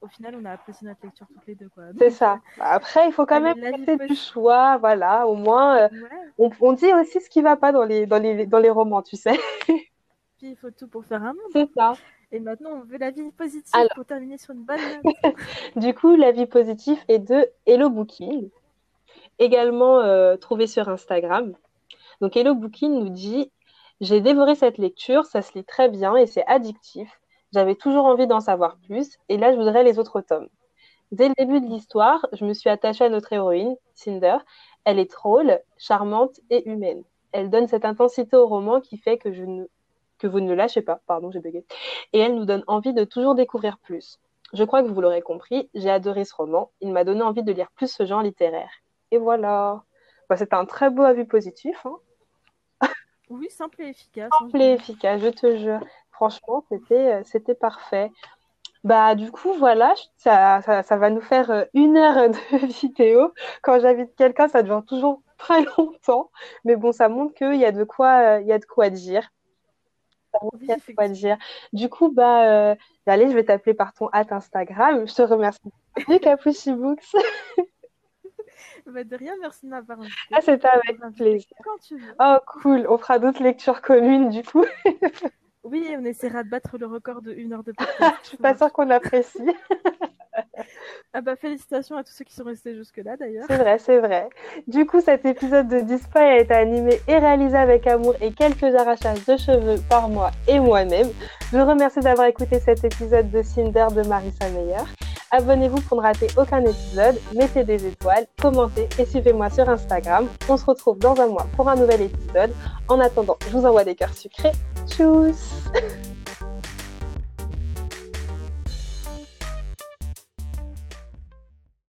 S2: au final, on a apprécié notre lecture toutes les deux.
S1: C'est ça. Bah, après, il faut quand même laisser du choix. Voilà, au moins, euh, on, on, dit aussi ce qui va pas dans les, dans les, dans les romans, tu sais.
S2: il faut tout pour faire un monde.
S1: C'est ça.
S2: Et maintenant, on veut la vie positive pour terminer sur une bonne note.
S1: du coup, la vie positive est de Hello Booking, également euh, trouvé sur Instagram. Donc, Hello Booking nous dit J'ai dévoré cette lecture, ça se lit très bien et c'est addictif. J'avais toujours envie d'en savoir plus, et là, je voudrais les autres tomes. Dès le début de l'histoire, je me suis attachée à notre héroïne, Cinder. Elle est drôle, charmante et humaine. Elle donne cette intensité au roman qui fait que je ne que vous ne le lâchez pas, pardon, j'ai bugué. Et elle nous donne envie de toujours découvrir plus. Je crois que vous l'aurez compris, j'ai adoré ce roman. Il m'a donné envie de lire plus ce genre littéraire. Et voilà. Bah, C'était un très beau avis positif. Hein.
S2: oui, simple et efficace.
S1: Hein, simple et efficace, je te jure. Franchement, c'était, euh, c'était parfait. Bah, du coup, voilà, ça, ça, va nous faire euh, une heure de vidéo. Quand j'invite quelqu'un, ça dure toujours très longtemps. Mais bon, ça montre qu'il y a de quoi, euh, il y a de quoi dire quoi dire. Du coup, bah, euh, allez, je vais t'appeler par ton hâte Instagram. Je te remercie. Capucci Books.
S2: bah de rien, merci de m'avoir
S1: Ah, c'était avec plaisir. Quand tu veux. Oh, cool. On fera d'autres lectures communes, du coup.
S2: oui, on essaiera de battre le record de une heure de podcast.
S1: je suis pas sûre qu'on apprécie.
S2: Ah bah félicitations à tous ceux qui sont restés jusque-là d'ailleurs.
S1: C'est vrai, c'est vrai. Du coup, cet épisode de Display a été animé et réalisé avec amour et quelques arrachages de cheveux par moi et moi-même. Je vous remercie d'avoir écouté cet épisode de Cinder de Marissa Meyer. Abonnez-vous pour ne rater aucun épisode, mettez des étoiles, commentez et suivez-moi sur Instagram. On se retrouve dans un mois pour un nouvel épisode. En attendant, je vous envoie des cœurs sucrés. Tchuss Tschüss.